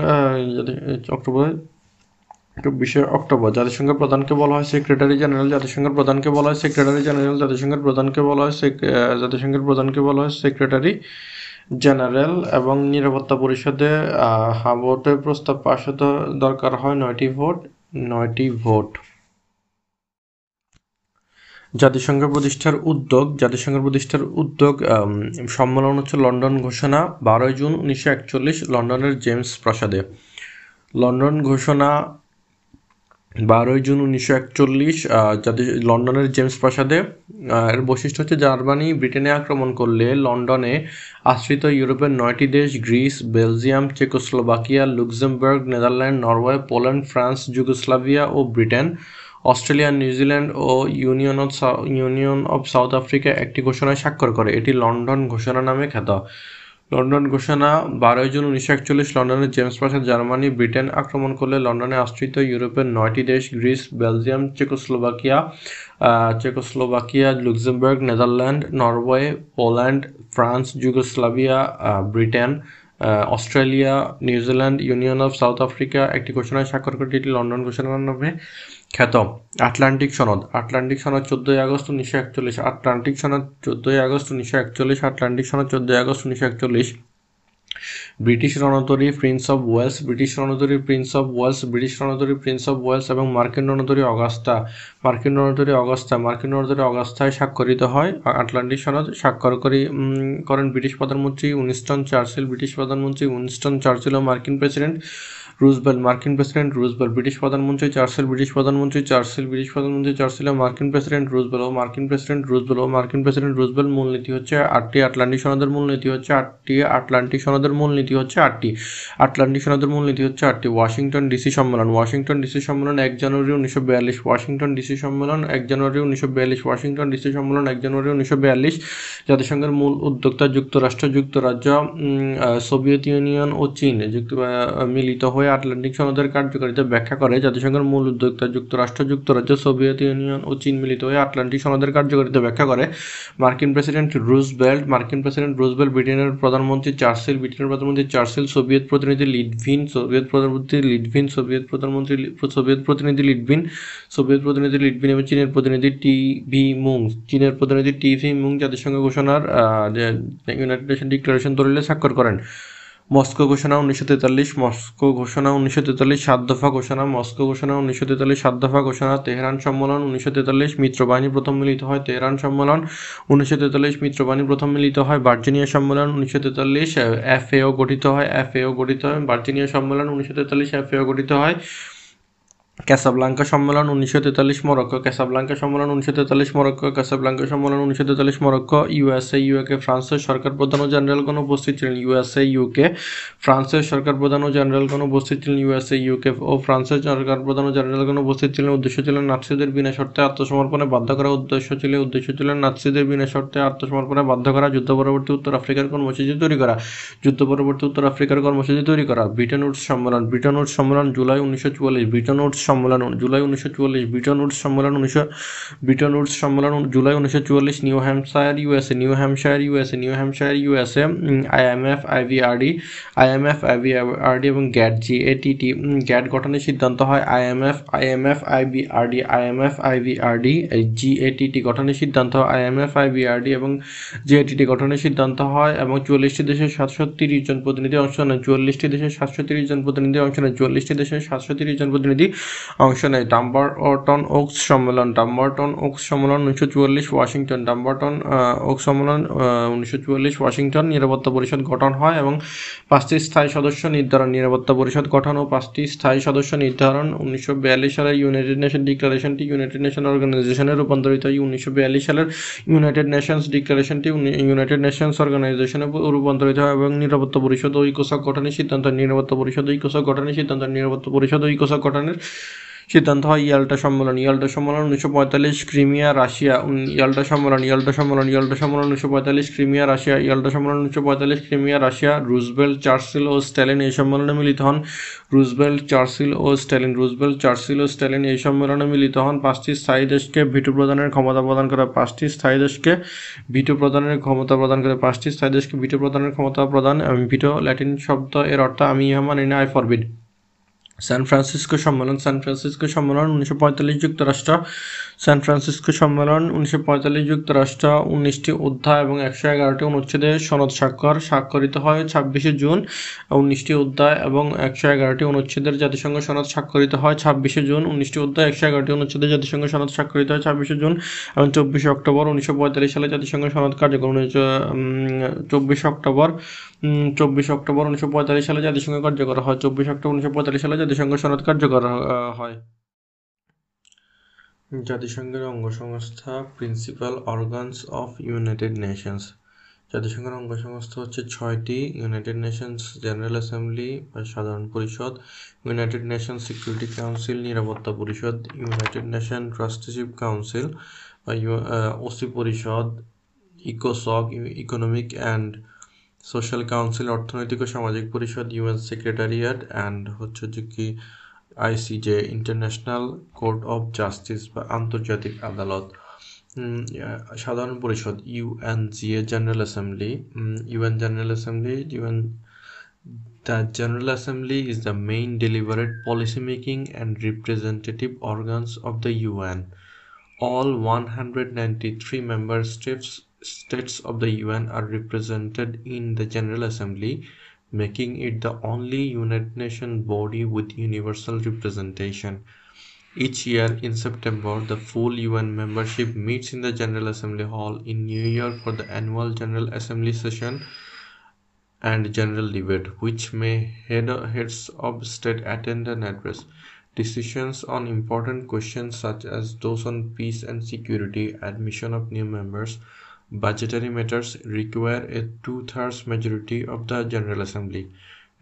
[SPEAKER 1] অক্টোবর চব্বিশে অক্টোবর জাতিসংঘের প্রধানকে বলা হয় সেক্রেটারি জেনারেল জাতিসংঘের প্রধানকে বলা হয় সেক্রেটারি জেনারেল জাতিসংঘের প্রধানকে বলা হয় জাতিসংঘের প্রধানকে বলা হয় সেক্রেটারি জেনারেল এবং নিরাপত্তা পরিষদে ভোটের প্রস্তাব পাশ হতে দরকার হয় নয়টি ভোট নয়টি ভোট জাতিসংঘ প্রতিষ্ঠার উদ্যোগ জাতিসংঘ প্রতিষ্ঠার উদ্যোগ সম্মেলন হচ্ছে লন্ডন ঘোষণা বারোই জুন উনিশশো একচল্লিশ লন্ডনের জেমস প্রাসাদে লন্ডন ঘোষণা বারোই জুন উনিশশো একচল্লিশ যাদের লন্ডনের জেমস প্রাসাদে এর বৈশিষ্ট্য হচ্ছে জার্মানি ব্রিটেনে আক্রমণ করলে লন্ডনে আশ্রিত ইউরোপের নয়টি দেশ Greece Belgium Czechoslovakia Luxembourg Netherland Norway Poland France Yugoslavia ও ব্রিটেন অস্ট্রেলিয়া নিউজিল্যান্ড ও Union of Union of South Africa একটি ঘোষণায় স্বাক্ষর করে এটি লন্ডন ঘোষণা নামে খ্যাত লন্ডন ঘোষণা বারোই জুন উনিশশো একচল্লিশ লন্ডনের জেমস পাশে জার্মানি ব্রিটেন আক্রমণ করলে লন্ডনে আশ্রিত ইউরোপের নয়টি দেশ Greece Belgium Czechoslovakia Czechoslovakia Luxembourg Netherland Norway Poland France Yugoslavia Britain Australia New Zealand Union of South Africa একটি ঘোষণায় স্বাক্ষর করে এটি লন্ডন ঘোষণার নামে খ্যাত আটলান্টিক সনদ আটলান্টিক সনদ চোদ্দোই আগস্ট উনিশশো একচল্লিশ আটলান্টিক সনদ চোদ্দোই আগস্ট উনিশশো একচল্লিশ আটলান্টিক সনদ চোদ্দোই আগস্ট উনিশশো একচল্লিশ ব্রিটিশ রণতরী প্রিন্স অফ ওয়েলস ব্রিটিশ রণতরী প্রিন্স অফ ওয়েলস ব্রিটিশ রণতরী প্রিন্স অফ ওয়েলস এবং মার্কিন রণতরী অগাস্তা মার্কিন রণতরী অগাস্তা মার্কিন রণতরী অগাস্তায় স্বাক্ষরিত হয় আটলান্টিক সনদ স্বাক্ষর করি করেন ব্রিটিশ প্রধানমন্ত্রী উনিস্টন চার্চিল ব্রিটিশ প্রধানমন্ত্রী উনিস্টন চার্চিল ও মার্কিন প্রেসিডেন্ট রুজবেল মার্কিন প্রেসিডেন্ট রুজবেল ব্রিটিশ প্রধানমন্ত্রী চার্সেল ব্রিটিশ প্রধানমন্ত্রী চার্সেল ব্রিটিশ প্রধানমন্ত্রী চার্সেল মার্কিন প্রেসিডেন্ট রুজবেল ও মার্কিন প্রেসিডেন্ট রুজবেল ও মার্কিন প্রেসিডেন্ট রুজবেল মূলনীতি হচ্ছে আটটি আটলান্টিক সনদের মূলনীতি হচ্ছে আটটি আটলান্টিক সনদের মূলনীতি হচ্ছে আটটি আটলান্টিক সনদের মূলনীতি হচ্ছে আটটি ওয়াশিংটন ডিসি সম্মেলন ওয়াশিংটন ডিসি সম্মেলন এক জানুয়ারি উনিশশো বিয়াল্লিশ ওয়াশিংটন ডিসি সম্মেলন এক জানুয়ারি উনিশশো বিয়াল্লিশ ওয়াশিংটন ডিসি সম্মেলন এক জানুয়ারি উনিশশো বিয়াল্লিশ জাতিসংঘের মূল উদ্যোক্তা যুক্তরাষ্ট্র যুক্তরাজ্য সোভিয়েত ইউনিয়ন ও চীন যুক্ত মিলিত হয়ে সভায় আটলান্টিক সনদের কার্যকারিতা ব্যাখ্যা করে জাতিসংঘের মূল উদ্যোক্তা যুক্তরাষ্ট্র যুক্তরাজ্য সোভিয়েত ইউনিয়ন ও চীন মিলিত হয়ে আটলান্টিক সনদের কার্যকারিতা ব্যাখ্যা করে মার্কিন প্রেসিডেন্ট রুজবেল্ট মার্কিন প্রেসিডেন্ট রুজবেল্ট ব্রিটেনের প্রধানমন্ত্রী চার্সিল ব্রিটেনের প্রধানমন্ত্রী চার্সিল সোভিয়েত প্রতিনিধি লিডভিন সোভিয়েত প্রধানমন্ত্রী লিডভিন সোভিয়েত প্রধানমন্ত্রী সোভিয়েত প্রতিনিধি লিডভিন সোভিয়েত প্রতিনিধি লিডভিন এবং চীনের প্রতিনিধি টি ভি মুং চীনের প্রতিনিধি টি ভি মুং জাতিসংঘ ঘোষণার ইউনাইটেড নেশন ডিক্লারেশন দলিলে স্বাক্ষর করেন মস্কো ঘোষণা উনিশশো তেতাল্লিশ মস্কো ঘোষণা উনিশশো তেতাল্লিশ সাত দফা ঘোষণা মস্কো ঘোষণা উনিশশো তেতাল্লিশ সাত দফা ঘোষণা তেহরান সম্মেলন উনিশশো তেতাল্লিশ মিত্রবাহিনী প্রথম মিলিত হয় তেহরান সম্মেলন উনিশশো তেতাল্লিশ মিত্রবাহিনী প্রথম মিলিত হয় বার্জিনিয়া সম্মেলন উনিশশো তেতাল্লিশ এফ গঠিত হয় এফ গঠিত হয় বার্জিনিয়া সম্মেলন উনিশশো তেতাল্লিশ এফ গঠিত হয় ক্যাসাবলাঙ্কা সম্মেলন উনিশশো তেতাল্লিশ মরক্কো ক্যাসাবলাঙ্কা সম্মেলন উনিশশো তেতাল্লিশ মরক্কো ক্যাসাবলাঙ্কা সম্মেলন উনিশশো তেতাল্লিশ মরক্কো ইউএসএ ইউকে ফ্রান্সের সরকার প্রধান ও জেনারেলগণ উপস্থিত ছিলেন ইউএসএ ইউকে ফ্রান্সের সরকার প্রধান ও জেনারেলগণ উপস্থিত ছিলেন ইউএসএ ইউকে ও ফ্রান্সের সরকার প্রধান ও জেনারেলগণ উপস্থিত ছিলেন উদ্দেশ্য ছিল নাৎসিদের বিনা শর্তে আত্মসমর্পণে বাধ্য করা উদ্দেশ্য ছিল উদ্দেশ্য ছিল নাৎসিদের বিনা শর্তে আত্মসমর্পণে বাধ্য করা যুদ্ধ পরবর্তী উত্তর আফ্রিকার কর্মসূচি তৈরি করা যুদ্ধ পরবর্তী উত্তর আফ্রিকার কর্মসূচি তৈরি করা ব্রিটেন উডস সম্মেলন ব্রিটেন উডস সম্মেলন জুলাই উনিশশো চুয়াল্লিশ ব্রিটেন উডস সম্মেলন জুলাই উনিশশো চুয়াল্লিশ ব্রিটন উডস সম্মেলন উনিশশো ব্রিটন উডস সম্মেলন জুলাই উনিশশো চুয়াল্লিশ New Hampshire USA New Hampshire USA New Hampshire USA IMF IBRD IMF IBRD এবং গ্যাট জি এটিটি গ্যাট গঠনের সিদ্ধান্ত হয় IMF IMF IBRD IMF IBRD জি এটিটি গঠনের সিদ্ধান্ত হয় আইএমএফ আইবিআরডি এবং জি এটিটি গঠনের সিদ্ধান্ত হয় এবং চুয়াল্লিশটি দেশের সাতশো তিরিশ জন প্রতিনিধি অংশ নেন চুয়াল্লিশটি দেশের সাতশো তিরিশ জন প্রতিনিধি অংশ নেন চুয়াল্লিশটি দেশের সাতশো তিরিশ জন প্রতিনিধি অংশ নেয় ডাম্বারটন ওকস সম্মেলন ডাম্বারটন ওকস সম্মেলন উনিশশো চুয়াল্লিশ ওয়াশিংটন ডাম্বারটন ওক সম্মেলন উনিশশো চুয়াল্লিশ ওয়াশিংটন নিরাপত্তা পরিষদ গঠন হয় এবং পাঁচটি স্থায়ী সদস্য নির্ধারণ নিরাপত্তা পরিষদ গঠন ও পাঁচটি স্থায়ী সদস্য নির্ধারণ উনিশশো বিয়াল্লিশ সালের ইউনাইটেড নেশন ডিক্লারেশনটি ইউনাইটেড নেশন অর্গানাইজেশনে রূপান্তরিত হয় উনিশশো বিয়াল্লিশ সালের ইউনাইটেড নেশনস ডিক্লারেশনটি ইউনাইটেড নেশনস অর্গানাইজেশনে রূপান্তরিত হয় এবং নিরাপত্তা পরিষদ ও ইকোসক গঠনের সিদ্ধান্ত নিরাপত্তা পরিষদ ও ইকোসক গঠনের সিদ্ধান্ত নিরাপত্তা পরিষদ ও ইকোসক গঠনের সিদ্ধান্ত হয় ইয়াল্টা সম্মেলন ইয়াল্টা সম্মেলন উনিশশো পঁয়তাল্লিশ ক্রিমিয়া রাশিয়া ইয়াল্টা সম্মেলন ইয়াল্টা সম্মেলন ইয়াল্টা সম্মেলন উনিশশো পঁয়তাল্লিশ ক্রিমিয়া রাশিয়া ইয়াল্টা সম্মেলন উনিশশো পঁয়তাল্লিশ ক্রিমিয়া রাশিয়া রুজবেল চার্সিল ও স্ট্যালিন এই সম্মেলনে মিলিত হন রুজবেল চার্সিল ও স্ট্যালিন রুজবেল চার্সিল ও স্ট্যালিন এই সম্মেলনে মিলিত হন পাঁচটি স্থায়ী দেশকে ভিটু প্রদানের ক্ষমতা প্রদান করে পাঁচটি স্থায়ী দেশকে ভিটু প্রদানের ক্ষমতা প্রদান করে পাঁচটি স্থায়ী দেশকে ভিটু প্রদানের ক্ষমতা প্রদান ভিটো ল্যাটিন শব্দ এর অর্থ আমি ইহা মানি না আই ফরবিড সান ফ্রান্সিসকো সম্মেলন সান ফ্রান্সিসকো সম্মেলন উনিশশো পঁয়তাল্লিশ যুক্তরাষ্ট্র সান ফ্রান্সিসকো সম্মেলন উনিশশো পঁয়তাল্লিশ যুক্তরাষ্ট্র উনিশটি অধ্যায় এবং একশো এগারোটি অনুচ্ছেদে সনদ স্বাক্ষর স্বাক্ষরিত হয় ছাব্বিশে জুন উনিশটি অধ্যায় এবং একশো এগারোটি অনুচ্ছেদের জাতিসংঘ সনদ স্বাক্ষরিত হয় ছাব্বিশে জুন উনিশটি অধ্যায় একশো এগারোটি অনুচ্ছেদে জাতিসংঘ সনদ স্বাক্ষরিত হয় ছাব্বিশে জুন এবং চব্বিশে অক্টোবর উনিশশো পঁয়তাল্লিশ সালে জাতিসংঘ সনদ কার্যক্রম চব্বিশে অক্টোবর চব্বিশ অক্টোবর উনিশশো পঁয়তাল্লিশ সালে জাতিসংঘ কার্যকর হয় চব্বিশ অক্টোবর উনিশশো পঁয়তাল্লিশ সালে জাতিসংঘ সনদ কার্যকর হয় জাতিসংঘের অঙ্গ সংস্থা principal organs of United Nations জাতিসংঘের অঙ্গ সংস্থা হচ্ছে ছয়টি ইউনাইটেড নেশনস জেনারেল অ্যাসেম্বলি বা সাধারণ পরিষদ ইউনাইটেড নেশনস সিকিউরিটি কাউন্সিল নিরাপত্তা পরিষদ ইউনাইটেড নেশন ট্রাস্টিশিপ কাউন্সিল বা ওসি পরিষদ ইকোসক ইকোনমিক অ্যান্ড সোশ্যাল কাউন্সিল অর্থনৈতিক ও সামাজিক পরিষদ ইউএন সেক্রেটারিয়েট অ্যান্ড হচ্ছে যে কি ICJ international court of Justice বা আন্তর্জাতিক আদালত সাধারণ পরিষদ UNGA General Assembly UN General Assembly UN the General Assembly is the main deliberative policy making and representative organs of the UN all one hundred ninety three member states states of the UN are represented in the General Assembly, making it the only United Nations body with universal representation. Each year in September, the full UN membership meets in the General Assembly Hall in New York for the annual General Assembly session and general debate, which may head heads of state attend and address. Decisions on important questions such as those on peace and security, admission of new members, Budgetary matters require a two-thirds majority of the General Assembly.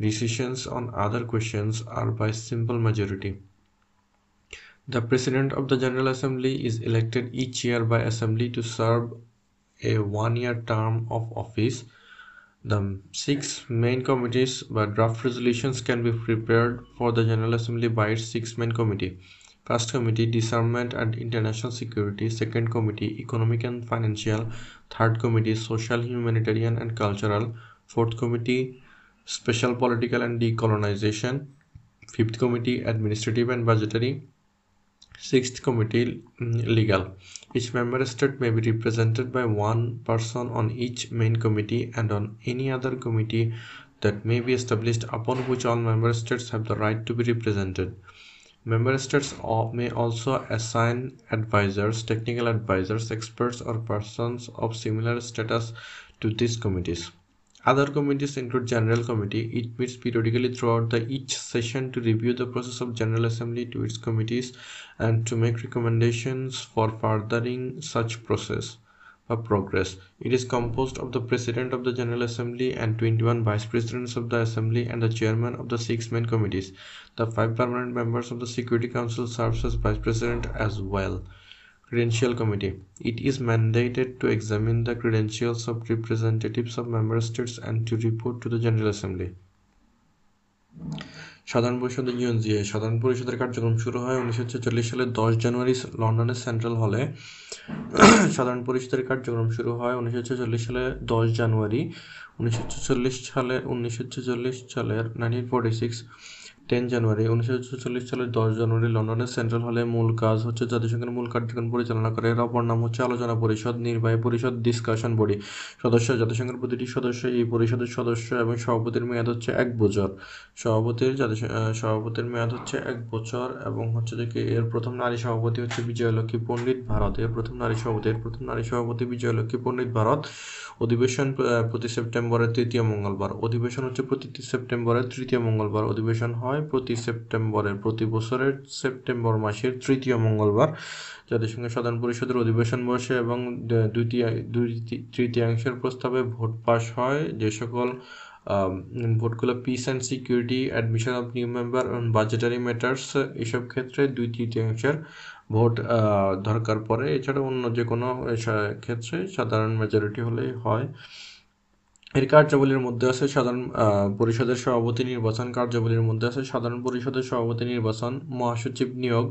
[SPEAKER 1] Decisions on other questions are by simple majority. The President of the General Assembly is elected each year by Assembly to serve a one-year term of office. The six main committees by draft resolutions can be prepared for the General Assembly by its six main committee. First Committee Disarmament and International Security, Second Committee Economic and Financial, Third Committee Social, Humanitarian and Cultural, Fourth Committee Special Political and Decolonization, Fifth Committee Administrative and Budgetary, Sixth Committee mm, Legal. Each member state may be represented by one person on each main committee and on any other committee that may be established upon which all member states have the right to be represented. Member states may also assign advisors, technical advisors, experts or persons of similar status to these committees. Other committees include General Committee. It meets periodically throughout the each session to review the process of General Assembly to its committees and to make recommendations for furthering such process progress. It is composed of the President of the General Assembly and 21 Vice Presidents of the Assembly and the Chairman of the six main committees. The five permanent members of the Security Council serves as Vice President as well. Credential Committee. It is mandated to examine the credentials of representatives of member states and to report to the General Assembly. সাধারণ পরিষদের UNGA সাধারণ পরিষদের কার্যক্রম শুরু হয় উনিশশো ছেচল্লিশ সালের দশ জানুয়ারি লন্ডনের সেন্ট্রাল হলে সাধারণ পরিষদের কার্যক্রম শুরু হয় উনিশশো সালে দশ জানুয়ারি উনিশশো সালে উনিশশো ছেচল্লিশ সালের নাইনটিন ফোর্টি সিক্স টেন জানুয়ারি উনিশশো সালের দশ জানুয়ারি লন্ডনের সেন্ট্রাল হলে মূল কাজ হচ্ছে জাতিসংঘের মূল কার্যক্রম পরিচালনা করে এর অপর নাম হচ্ছে আলোচনা পরিষদ নির্বাহী পরিষদ ডিসকাশন বডি সদস্য জাতিসংঘের প্রতিটি সদস্য এই পরিষদের সদস্য এবং সভাপতির মেয়াদ হচ্ছে এক বছর সভাপতির সভাপতির মেয়াদ হচ্ছে এক বছর এবং হচ্ছে যে এর প্রথম নারী সভাপতি হচ্ছে বিজয়লক্ষ্মী পণ্ডিত ভারত এর প্রথম নারী সভাপতি এর প্রথম নারী সভাপতি বিজয়লক্ষ্মী পণ্ডিত ভারত অধিবেশন প্রতি সেপ্টেম্বরের তৃতীয় মঙ্গলবার অধিবেশন হচ্ছে প্রতি সেপ্টেম্বরের তৃতীয় মঙ্গলবার অধিবেশন হয় হয় প্রতি সেপ্টেম্বরের প্রতি বছরের সেপ্টেম্বর মাসের তৃতীয় মঙ্গলবার জাতিসংঘের সাধারণ পরিষদের অধিবেশন বসে এবং দ্বিতীয় তৃতীয়াংশের প্রস্তাবে ভোট পাশ হয় যে সকল ভোটগুলো peace and security admission of new member budgetary matters এসব ক্ষেত্রে দুই তৃতীয়াংশের ভোট দরকার পড়ে এছাড়া অন্য যে কোনো ক্ষেত্রে সাধারণ মেজরিটি হলেই হয় এর কার্যাবলীর মধ্যে আছে সাধারণ পরিষদের সভাপতি নির্বাচন কার্যাবলীর মধ্যে আছে সাধারণ পরিষদের সভাপতি নির্বাচন মহাসচিব নিয়োগ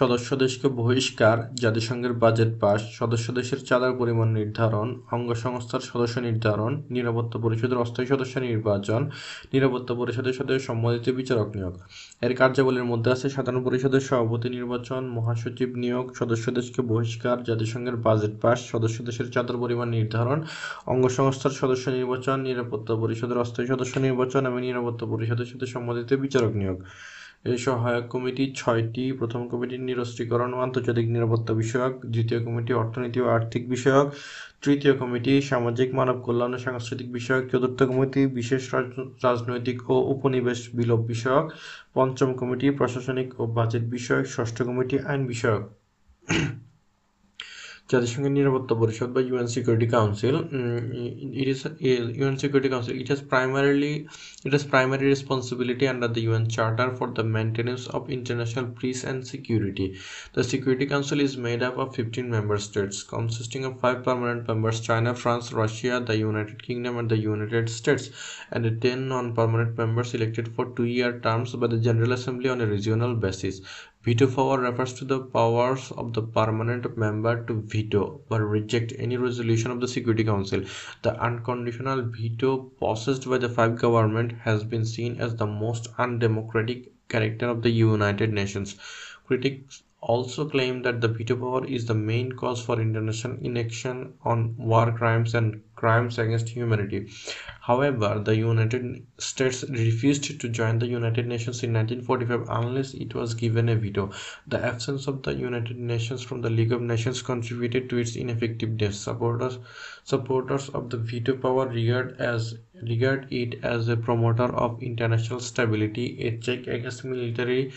[SPEAKER 1] সদস্য দেশকে বহিষ্কার জাতিসংঘের বাজেট পাস সদস্য দেশের চাঁদার পরিমাণ নির্ধারণ অঙ্গ সংস্থার সদস্য নির্ধারণ নিরাপত্তা পরিষদের অস্থায়ী সদস্য নির্বাচন নিরাপত্তা পরিষদের সাথে সম্মানিত বিচারক নিয়োগ এর কার্যাবলীর মধ্যে আছে সাধারণ পরিষদের সভাপতি নির্বাচন মহাসচিব নিয়োগ সদস্য দেশকে বহিষ্কার জাতিসংঘের বাজেট পাস সদস্য দেশের চাঁদার পরিমাণ নির্ধারণ অঙ্গ সংস্থার সদস্য নির্বাচন নিরাপত্তা পরিষদের অস্থায়ী সদস্য নির্বাচন এবং নিরাপত্তা পরিষদের সাথে সম্মানিত বিচারক নিয়োগ এই সহায়ক কমিটি ছয়টি প্রথম কমিটি নিরস্ত্রীকরণ ও আন্তর্জাতিক নিরাপত্তা বিষয়ক দ্বিতীয় কমিটি অর্থনীতি ও আর্থিক বিষয়ক তৃতীয় কমিটি সামাজিক মানব কল্যাণ ও সাংস্কৃতিক বিষয়ক চতুর্থ কমিটি বিশেষ রাজনৈতিক ও উপনিবেশ বিলোপ বিষয়ক পঞ্চম কমিটি প্রশাসনিক ও বাজেট বিষয়ক ষষ্ঠ কমিটি আইন বিষয়ক জাতিসংঘের নিরাপত্তা পরিষদ বা UN security council it is UN security council it has primarily It is primary responsibility under the UN Charter for the maintenance of international peace and security. The Security Council is made up of 15 member states, consisting of five permanent members China, France, Russia, the United Kingdom, and the United States, and 10 non permanent members elected for two year terms by the General Assembly on a regional basis. Veto power refers to the powers of the permanent member to veto or reject any resolution of the Security Council. The unconditional veto possessed by the five governments has been seen as the most undemocratic character of the United Nations. Critics also claim that the veto power is the main cause for international inaction on war crimes and crimes against humanity. However, the United States refused to join the United Nations in 1945 unless it was given a veto. The absence of the United Nations from the League of Nations contributed to its ineffectiveness. Supporters, supporters of the veto power regard as regard it as a promoter of international stability, a check against military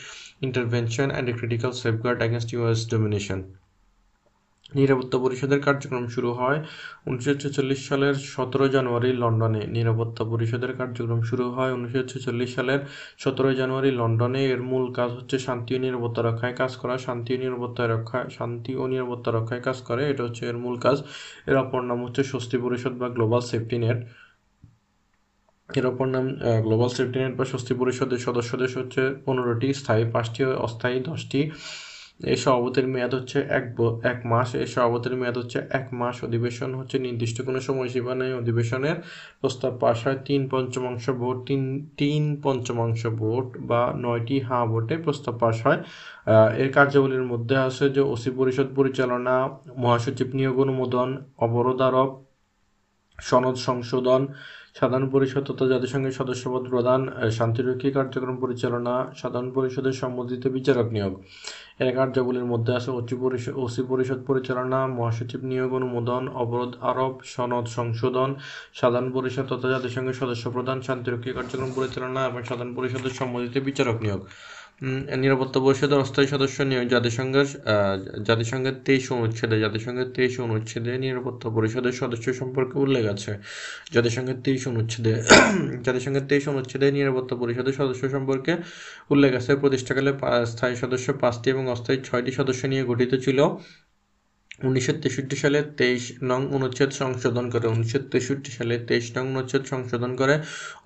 [SPEAKER 1] intervention and a critical safeguard against US domination নিরাপত্তা পরিষদের কার্যক্রম শুরু হয় উনিশশো সালের সতেরো জানুয়ারি লন্ডনে নিরাপত্তা পরিষদের কার্যক্রম শুরু হয় উনিশশো সালের সতেরো জানুয়ারি লন্ডনে এর মূল কাজ হচ্ছে শান্তি ও নিরাপত্তা রক্ষায় কাজ করা শান্তি ও নিরাপত্তা রক্ষায় শান্তি ও নিরাপত্তা রক্ষায় কাজ করে এটা হচ্ছে এর মূল কাজ এর অপর নাম হচ্ছে স্বস্তি পরিষদ বা গ্লোবাল সেফটি নেট এর অপর নাম গ্লোবাল সেফটি নেট বা স্বস্তি পরিষদের সদস্য দেশ হচ্ছে পনেরোটি স্থায়ী পাঁচটি অস্থায়ী দশটি এই সভাপতির মেয়াদ হচ্ছে এক এক মাস এই সভাপতির মেয়াদ হচ্ছে এক মাস অধিবেশন হচ্ছে নির্দিষ্ট কোনো সময়সীমা নেই অধিবেশনের প্রস্তাব পাশ হয় তিন পঞ্চমাংশ ভোট তিন তিন পঞ্চমাংশ ভোট বা নয়টি হা ভোটে প্রস্তাব পাশ হয় এর কার্যাবলীর মধ্যে আছে যে ওসি পরিষদ পরিচালনা মহাসচিব নিয়োগ অনুমোদন অবরোধারোপ সনদ সংশোধন সাধারণ পরিষদ তথা জাতিসংঘের সদস্যপদ প্রদান শান্তিরক্ষী কার্যক্রম পরিচালনা সাধারণ পরিষদের সম্বন্ধিত বিচারক নিয়োগ এর কার্যাবলীর মধ্যে আছে ওসি পরিষদ ওসি পরিষদ পরিচালনা মহাসচিব নিয়োগ অনুমোদন অবরোধ আরোপ সনদ সংশোধন সাধারণ পরিষদ তথা জাতিসংঘের সদস্য প্রদান শান্তিরক্ষী কার্যক্রম পরিচালনা এবং সাধারণ পরিষদের সম্বন্ধিত বিচারক নিয়োগ নিরাপত্তা পরিষদের অস্থায়ী সদস্য নিয়োগ জাতিসংঘের জাতিসংঘের তেইশ অনুচ্ছেদে জাতিসংঘের তেইশ অনুচ্ছেদে নিরাপত্তা পরিষদের সদস্য সম্পর্কে উল্লেখ আছে জাতিসংঘের তেইশ অনুচ্ছেদে জাতিসংঘের তেইশ অনুচ্ছেদে নিরাপত্তা পরিষদের সদস্য সম্পর্কে উল্লেখ আছে প্রতিষ্ঠাকালে স্থায়ী সদস্য পাঁচটি এবং অস্থায়ী ছয়টি সদস্য নিয়ে গঠিত ছিল উনিশশো তেষট্টি সালে তেইশ নং অনুচ্ছেদ সংশোধন করে উনিশশো তেষট্টি সালে তেইশ নং অনুচ্ছেদ সংশোধন করে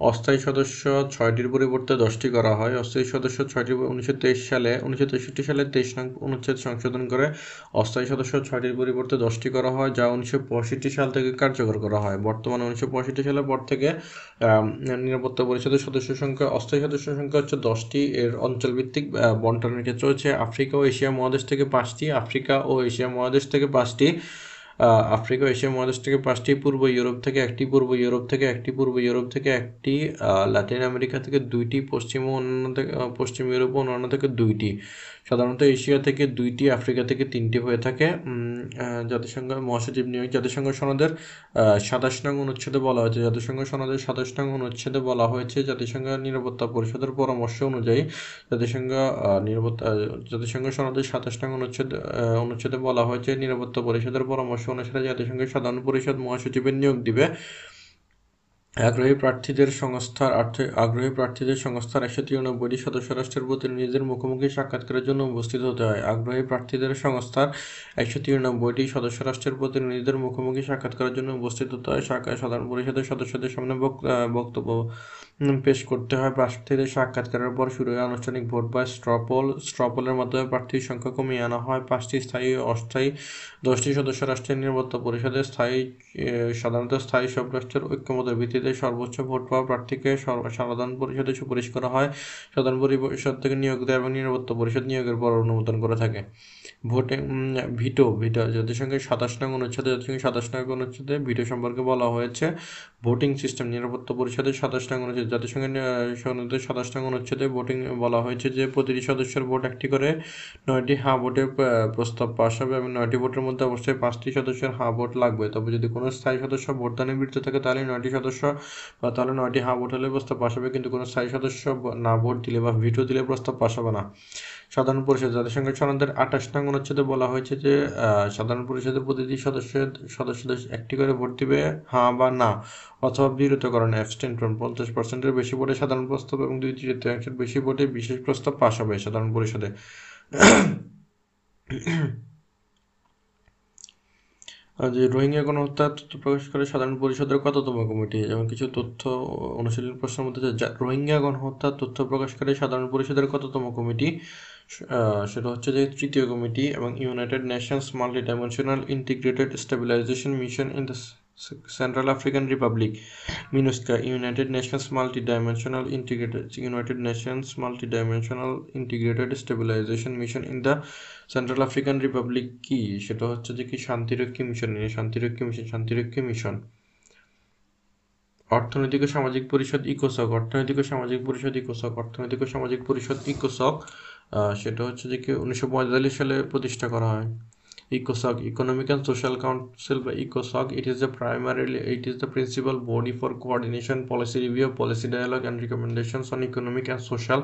[SPEAKER 1] অস্থায়ী সদস্য ছয়টির পরিবর্তে দশটি করা হয় অস্থায়ী সদস্য ছয়টি উনিশশো তেইশ সালে উনিশশো তেষট্টি সালে তেইশ নং অনুচ্ছেদ সংশোধন করে অস্থায়ী সদস্য ছয়টির পরিবর্তে দশটি করা হয় যা উনিশশো পঁয়ষট্টি সাল থেকে কার্যকর করা হয় বর্তমানে উনিশশো পঁয়ষট্টি সালের পর থেকে নিরাপত্তা পরিষদের সদস্য সংখ্যা অস্থায়ী সদস্য সংখ্যা হচ্ছে দশটি এর অঞ্চলভিত্তিক বন্টনের ক্ষেত্রে চলছে আফ্রিকা ও এশিয়া মহাদেশ থেকে পাঁচটি আফ্রিকা ও এশিয়া মহাদেশ থেকে থেকে পাঁচটি আফ্রিকা এশিয়া মহাদেশ থেকে পাঁচটি পূর্ব ইউরোপ থেকে একটি পূর্ব ইউরোপ থেকে একটি পূর্ব ইউরোপ থেকে একটি লাতিন আমেরিকা থেকে দুইটি পশ্চিম অন্যান্য থেকে পশ্চিম ইউরোপ অন্যান্য থেকে দুইটি সাধারণত এশিয়া থেকে দুইটি আফ্রিকা থেকে তিনটি হয়ে থাকে জাতিসংঘ মহাসচিব নিয়োগ জাতিসংঘ সনদের সাতাশ নং অনুচ্ছেদে বলা হয়েছে জাতিসংঘ সনদের সাতাশ নং অনুচ্ছেদে বলা হয়েছে জাতিসংঘ নিরাপত্তা পরিষদের পরামর্শ অনুযায়ী জাতিসংঘ নিরাপত্তা জাতিসংঘ সনদের সাতাশ নং অনুচ্ছেদ অনুচ্ছেদে বলা হয়েছে নিরাপত্তা পরিষদের পরামর্শ অনুসারে জাতিসংঘের সাধারণ পরিষদ মহাসচিবের নিয়োগ দিবে আগ্রহী প্রার্থীদের সংস্থার আগ্রহী প্রার্থীদের সংস্থার একশো তিরানব্বইটি সদস্য রাষ্ট্রের প্রতিনিধিদের মুখোমুখি সাক্ষাৎকারের জন্য উপস্থিত হতে হয় আগ্রহী প্রার্থীদের সংস্থার একশো তিরানব্বইটি সদস্য রাষ্ট্রের প্রতিনিধিদের মুখোমুখি সাক্ষাৎকারের জন্য উপস্থিত হতে হয় সাধারণ পরিষদের সদস্যদের সামনে বক্তব্য পেশ করতে হয় প্রার্থীদের সাক্ষাৎকারের পর শুরু হয় আনুষ্ঠানিক ভোট বা স্ট্রপল স্ট্রপলের মাধ্যমে প্রার্থীর সংখ্যা কমিয়ে আনা হয় পাঁচটি স্থায়ী অস্থায়ী দশটি সদস্য রাষ্ট্রের নিরাপত্তা পরিষদের স্থায়ী সাধারণত স্থায়ী সব রাষ্ট্রের ঐক্যমতের ভিত্তিতে সর্বোচ্চ ভোট পাওয়া প্রার্থীকে সাধারণ পরিষদে সুপারিশ করা হয় সাধারণ পরিষদ থেকে নিয়োগ দেয় এবং নিরাপত্তা পরিষদ নিয়োগের পর অনুমোদন করে থাকে ভোটে ভিটো ভিটো জাতিসংঘের সাতাশ নং অনুচ্ছেদে জাতিসংঘের সাতাশ নং অনুচ্ছেদে ভিটো সম্পর্কে বলা হয়েছে ভোটিং সিস্টেম নিরাপত্তা পরিষদের সাতাশ নং অনুচ্ছেদ জাতিসংঘের সাতাশ নং অনুচ্ছেদে ভোটিং বলা হয়েছে যে প্রতিটি সদস্যের ভোট একটি করে নয়টি হা ভোটে প্রস্তাব পাশ হবে এবং নয়টি ভোটের মধ্যে অবশ্যই পাঁচটি সদস্যের হা ভোট লাগবে তবে যদি কোনো স্থায়ী সদস্য ভোটদানে বিরত থাকে তাহলে নয়টি সদস্য বা তাহলে নয়টি হা ভোট হলে প্রস্তাব পাশ হবে কিন্তু কোনো স্থায়ী সদস্য না ভোট দিলে বা ভিটো দিলে প্রস্তাব পাশ হবে না সাধারণ পরিষদ জাতিসংঘের সনদের আঠাশ নং অনুচ্ছেদে বলা হয়েছে যে সাধারণ পরিষদের প্রতিটি সদস্য সদস্য দেশ একটি করে ভোট দিবে হ্যাঁ বা না অথবা বিরতকরণ অ্যাবস্টেন্ট পঞ্চাশ পার্সেন্টের বেশি ভোটে সাধারণ প্রস্তাব এবং দুই তৃতীয়াংশের বেশি ভোটে বিশেষ প্রস্তাব পাশ হবে সাধারণ পরিষদে যে রোহিঙ্গা গণহত্যা তথ্য প্রকাশ করে সাধারণ পরিষদের কততম কমিটি এবং কিছু তথ্য অনুশীলন প্রশ্নের মধ্যে রোহিঙ্গা গণহত্যা তথ্য প্রকাশ করে সাধারণ পরিষদের কততম কমিটি সেটা হচ্ছে যে তৃতীয় কমিটি এবং United Nations multi dimensional integrated stabilisation mission in the Central African Republic MINUSCA United Nations multi dimensional integrated United Nations multi dimensional integrated stabilisation mission in the Central African Republic কি সেটা হচ্ছে যে কি শান্তিরক্ষী mission শান্তিরক্ষী mission শান্তিরক্ষী mission অর্থনৈতিক ও সামাজিক পরিষদ ইকোসক অর্থনৈতিক ও সামাজিক পরিষদ ইকোসক অর্থনৈতিক ও সামাজিক পরিষদ ইকোসক সেটা হচ্ছে যে কি উনিশশো সালে প্রতিষ্ঠা করা হয় ইকোসক ইকোনমিক অ্যান্ড সোশ্যাল কাউন্সিল বা ইকোসক it is the primarily it is the principal body for coordination policy review policy dialogue and recommendation on economic and social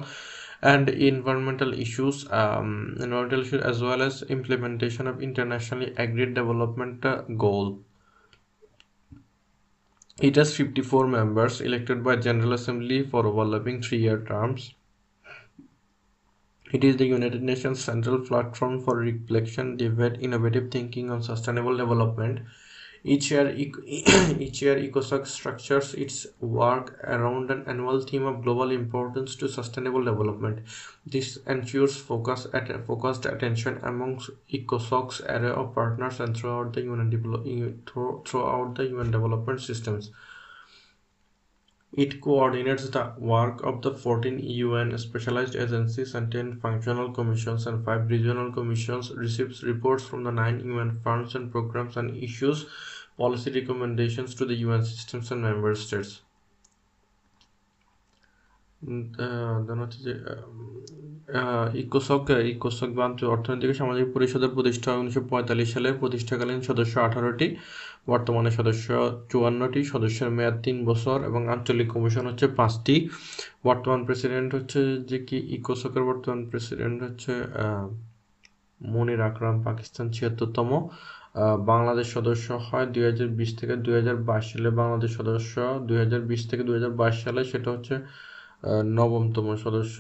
[SPEAKER 1] and environmental issues environmental issue as well as implementation of internationally agreed development goal it has fifty four members elected by General Assembly for overlapping three year terms It is the United Nations central platform for reflection, debate, innovative thinking on sustainable development. Each year, each year ECOSOC structures its work around an annual theme of global importance to sustainable development. This ensures focus at, focused attention amongst ECOSOC's array of partners and throughout the UN, throughout the UN development systems. It coordinates the work of the 14 UN specialized agencies and 10 functional commissions and 5 regional commissions, receives reports from the 9 UN funds and programs and issues policy recommendations to the UN systems and member states. ইকোসক ইকোসক বা অর্থনৈতিক সামাজিক পরিষদের প্রতিষ্ঠা উনিশশো সালে প্রতিষ্ঠাকালীন সদস্য আঠারোটি বর্তমানে সদস্য চুয়ান্নটি সদস্যের মেয়াদ তিন বছর এবং আঞ্চলিক কমিশন হচ্ছে পাঁচটি বর্তমান প্রেসিডেন্ট হচ্ছে যে কি ইকোসকের বর্তমান প্রেসিডেন্ট হচ্ছে মনির আকরাম পাকিস্তান ছিয়াত্তরতম বাংলাদেশ সদস্য হয় দুই হাজার বিশ থেকে দুই হাজার বাইশ সালে বাংলাদেশ সদস্য দুই হাজার বিশ থেকে দুই হাজার বাইশ সালে সেটা হচ্ছে নবমতম সদস্য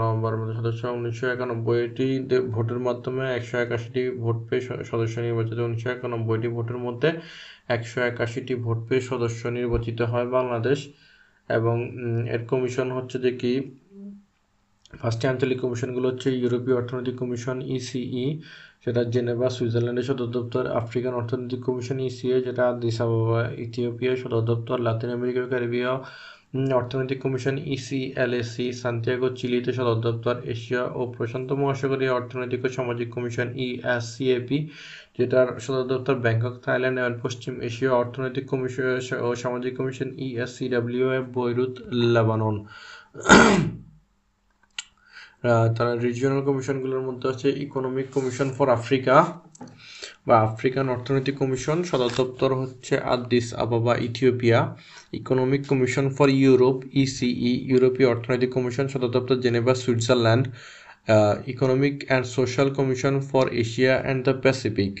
[SPEAKER 1] নভেম্বরের মধ্যে সদস্য উনিশশো একানব্বইটি ভোটের মাধ্যমে একশো একাশিটি ভোট পেয়ে সদস্য নির্বাচিত উনিশশো একানব্বইটি ভোটের মধ্যে একশো একাশিটি ভোট পেয়ে সদস্য নির্বাচিত হয় বাংলাদেশ এবং এর কমিশন হচ্ছে যে কি ফার্স্টে আঞ্চলিক কমিশনগুলো হচ্ছে ইউরোপীয় অর্থনৈতিক কমিশন ইসিই সেটা জেনেভা সুইজারল্যান্ডের সদর দপ্তর আফ্রিকান অর্থনৈতিক কমিশন ইসিএ যেটা দিসাবা ইথিওপিয়ার ইথিওপিয়া সদর দপ্তর লাতিন আমেরিকা ক্যারিবিয়া অর্থনৈতিক commission EC e ECLAC Santiago চিলিতে সদর দপ্তর এশিয়া ও প্রশান্ত মহাসাগরীয় অর্থনৈতিক ও সামাজিক কমিশন ইএসসিএপি e যেটার সদর দপ্তর ব্যাংকক থাইল্যান্ড এবং পশ্চিম এশিয়া অর্থনৈতিক কমিশন ও সামাজিক commission ESCW e F Beirut Lebanon তারা রিজিওনাল কমিশনগুলোর মধ্যে হচ্ছে ইকোনমিক কমিশন ফর আফ্রিকা বা আফ্রিকান অর্থনৈতিক কমিশন সদর দপ্তর হচ্ছে Addis Ababa Ethiopia economic commission for Europe ECE ইউরোপীয় অর্থনৈতিক কমিশন সদর দপ্তর Geneva Switzerland economic and social commission for Asia and the Pacific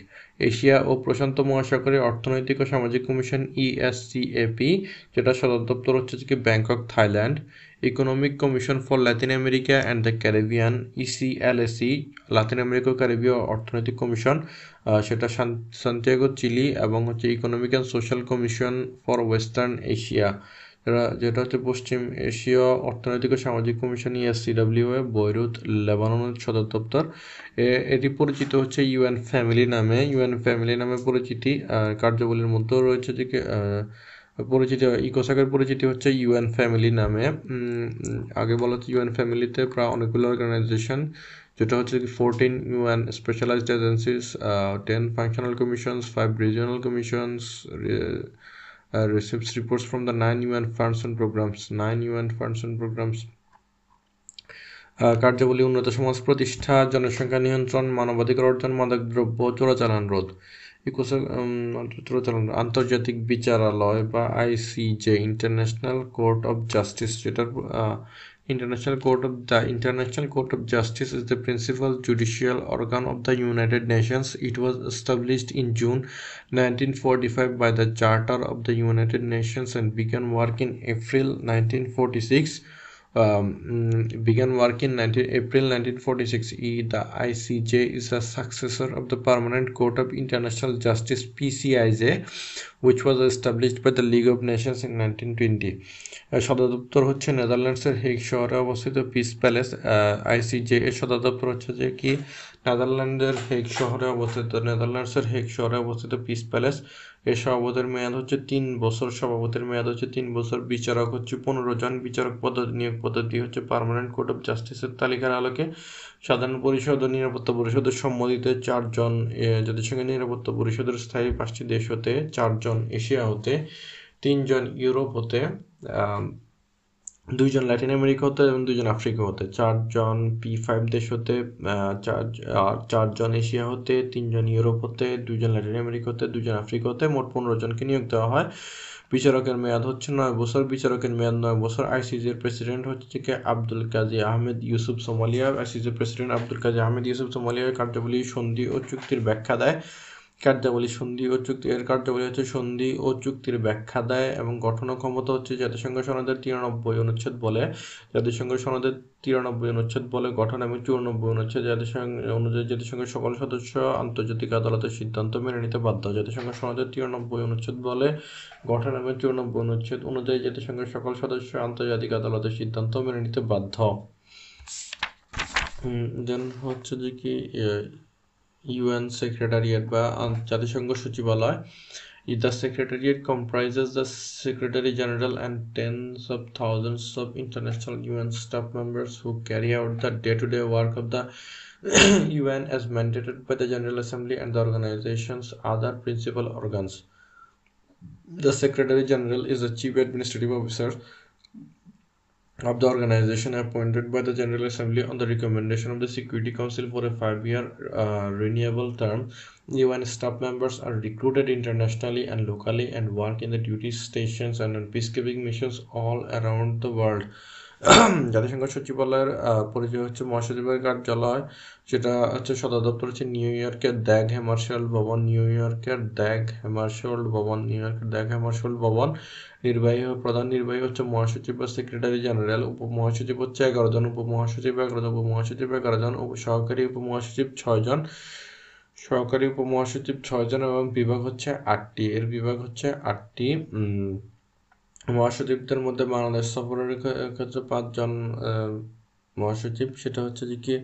[SPEAKER 1] Asia ও প্রশান্ত মহাসাগরের অর্থনৈতিক ও সামাজিক কমিশন ইএসসিএপি যেটা সদর দপ্তর হচ্ছে Bangkok Thailand economic commission for Latin America and the Caribbean ECLAC Latin America ক্যারিবীয় অর্থনৈতিক কমিশন সেটা সান্তিয়াগো চিলি এবং হচ্ছে economic and social commission for western Asia যেটা হচ্ছে পশ্চিম এশীয় অর্থনৈতিক ও সামাজিক কমিশন ইএসসিডাব্লিউ এ বৈরুত লেবাননের সদর দপ্তর এটি পরিচিত হচ্ছে ইউএন ফ্যামিলি নামে ইউএন ফ্যামিলি নামে পরিচিতি কার্যাবলীর মধ্যেও রয়েছে যে পরিচিতি ইকোসাকের পরিচিতি হচ্ছে ইউএন ফ্যামিলি নামে আগে বলা হচ্ছে ইউএন ফ্যামিলিতে প্রায় অনেকগুলো অর্গানাইজেশন যেটা হচ্ছে fourteen UN specialised agencies ten functional commissions five regional commissions receives reports from the nine UN funds and programmes nine UN funds and programmes কার্যাবলী উন্নত সমাজ প্রতিষ্ঠা জনসংখ্যা নিয়ন্ত্রণ মানবাধিকার অর্জন মাদক দ্রব্য চোরাচালান রোধ একুশে আন্তর্জাতিক বিচারালয় বা ICJ international court of justice যেটার international court of the international court of justice is the principal judicial organ of the United Nations it was established in June nineteen forty five by the charter of the United Nations and began work in April nineteen forty six um, began work in 19, April 1946. E, the ICJ is a successor of the Permanent Court of International Justice PCIJ, which was established by the League of Nations in 1920. সদর দপ্তর হচ্ছে নেদারল্যান্ডসের Hague শহরে অবস্থিত peace palace ICJ এর সদর দপ্তর হচ্ছে যে কি এই সভাপতির মেয়াদ হচ্ছে তিন বছর সভাপতির মেয়াদ হচ্ছে তিন বছর বিচারক হচ্ছে পনেরো জন বিচারক পদ্ধতি নিয়োগ পদ্ধতি হচ্ছে পারমানেন্ট কোর্ট অফ জাস্টিসের তালিকার আলোকে সাধারণ পরিষদ ও নিরাপত্তা পরিষদের সম্মতিতে চারজন জাতিসংঘের সঙ্গে নিরাপত্তা পরিষদের স্থায়ী পাঁচটি দেশ হতে চারজন এশিয়া হতে তিনজন ইউরোপ হতে দুইজন ল্যাটিন আমেরিকা হতে এবং দুইজন আফ্রিকা হতে চারজন পি ফাইভ দেশ হতে চার চারজন এশিয়া হতে তিনজন ইউরোপ হতে দুইজন ল্যাটিন আমেরিকা হতে দুজন আফ্রিকা হতে মোট পনেরো জনকে নিয়োগ দেওয়া হয়
[SPEAKER 2] বিচারকের মেয়াদ হচ্ছে নয় বছর বিচারকের মেয়াদ নয় বছর আইসিজির প্রেসিডেন্ট হচ্ছে কি আব্দুল কাজী আহমেদ ইউসুফ সোমালিয়া আইসিজির প্রেসিডেন্ট আব্দুল কাজী আহমেদ ইউসুফ সোমালিয়া কার্যাবলী সন্ধি ও চুক্তির ব্যাখ্যা দেয় কার্যাবলী সন্ধি ও চুক্তি এর কার্যাবলী হচ্ছে সন্ধি ও চুক্তির ব্যাখ্যা দেয় এবং গঠন ক্ষমতা হচ্ছে জাতিসংঘ সনদের তিরানব্বই অনুচ্ছেদ বলে জাতিসংঘ সনদের তিরানব্বই অনুচ্ছেদ বলে গঠন এবং চুরানব্বই অনুচ্ছেদ জাতিসংঘ অনুযায়ী জাতিসংঘের সকল সদস্য আন্তর্জাতিক আদালতের সিদ্ধান্ত মেনে নিতে বাধ্য জাতিসংঘ সনদের তিরানব্বই অনুচ্ছেদ বলে গঠন এবং চুরানব্বই অনুচ্ছেদ অনুযায়ী জাতিসংঘের সকল সদস্য আন্তর্জাতিক আদালতের সিদ্ধান্ত মেনে নিতে বাধ্য দেন হচ্ছে যে কি UN Secretary-General. Secretariat by Chadishango Shuchibala. The Secretariat comprises the Secretary General and tens of thousands of international UN staff members who carry out the day to day work of the UN as mandated by the General Assembly and the organization's other principal organs. The Secretary General is the Chief Administrative Officer. of the organization appointed by the General Assembly on the recommendation of the Security Council for a five-year uh, renewable term. UN staff members are recruited internationally and locally and work in the duty stations and on peacekeeping missions all around the world. জাতিসংঘ সচিবালয়ের পরিচয় হচ্ছে মহাসচিবের কার্যালয় সেটা হচ্ছে সদর দপ্তর হচ্ছে নিউ ইয়র্কের দ্যাগ হ্যামার্শাল ভবন নিউ ইয়র্কের দ্যাগ হ্যামার্শাল ভবন নিউ ইয়র্কের দ্যাগ হ্যামার্শাল ভবন নির্বাহী ও প্রধান নির্বাহী হচ্ছে মহাসচিব বা সেক্রেটারি জেনারেল উপমহাসচিব হচ্ছে এগারো জন উপমহাসচিব এগারো জন উপমহাসচিব এগারো জন সহকারী উপমহাসচিব ছয় জন সহকারী উপমহাসচিব ছয়জন এবং বিভাগ হচ্ছে আটটি এর বিভাগ হচ্ছে আটটি মহাসচিবদের মধ্যে বাংলাদেশ সফরের ক্ষেত্রে পাঁচজন মহাসচিব সেটা হচ্ছে যে কি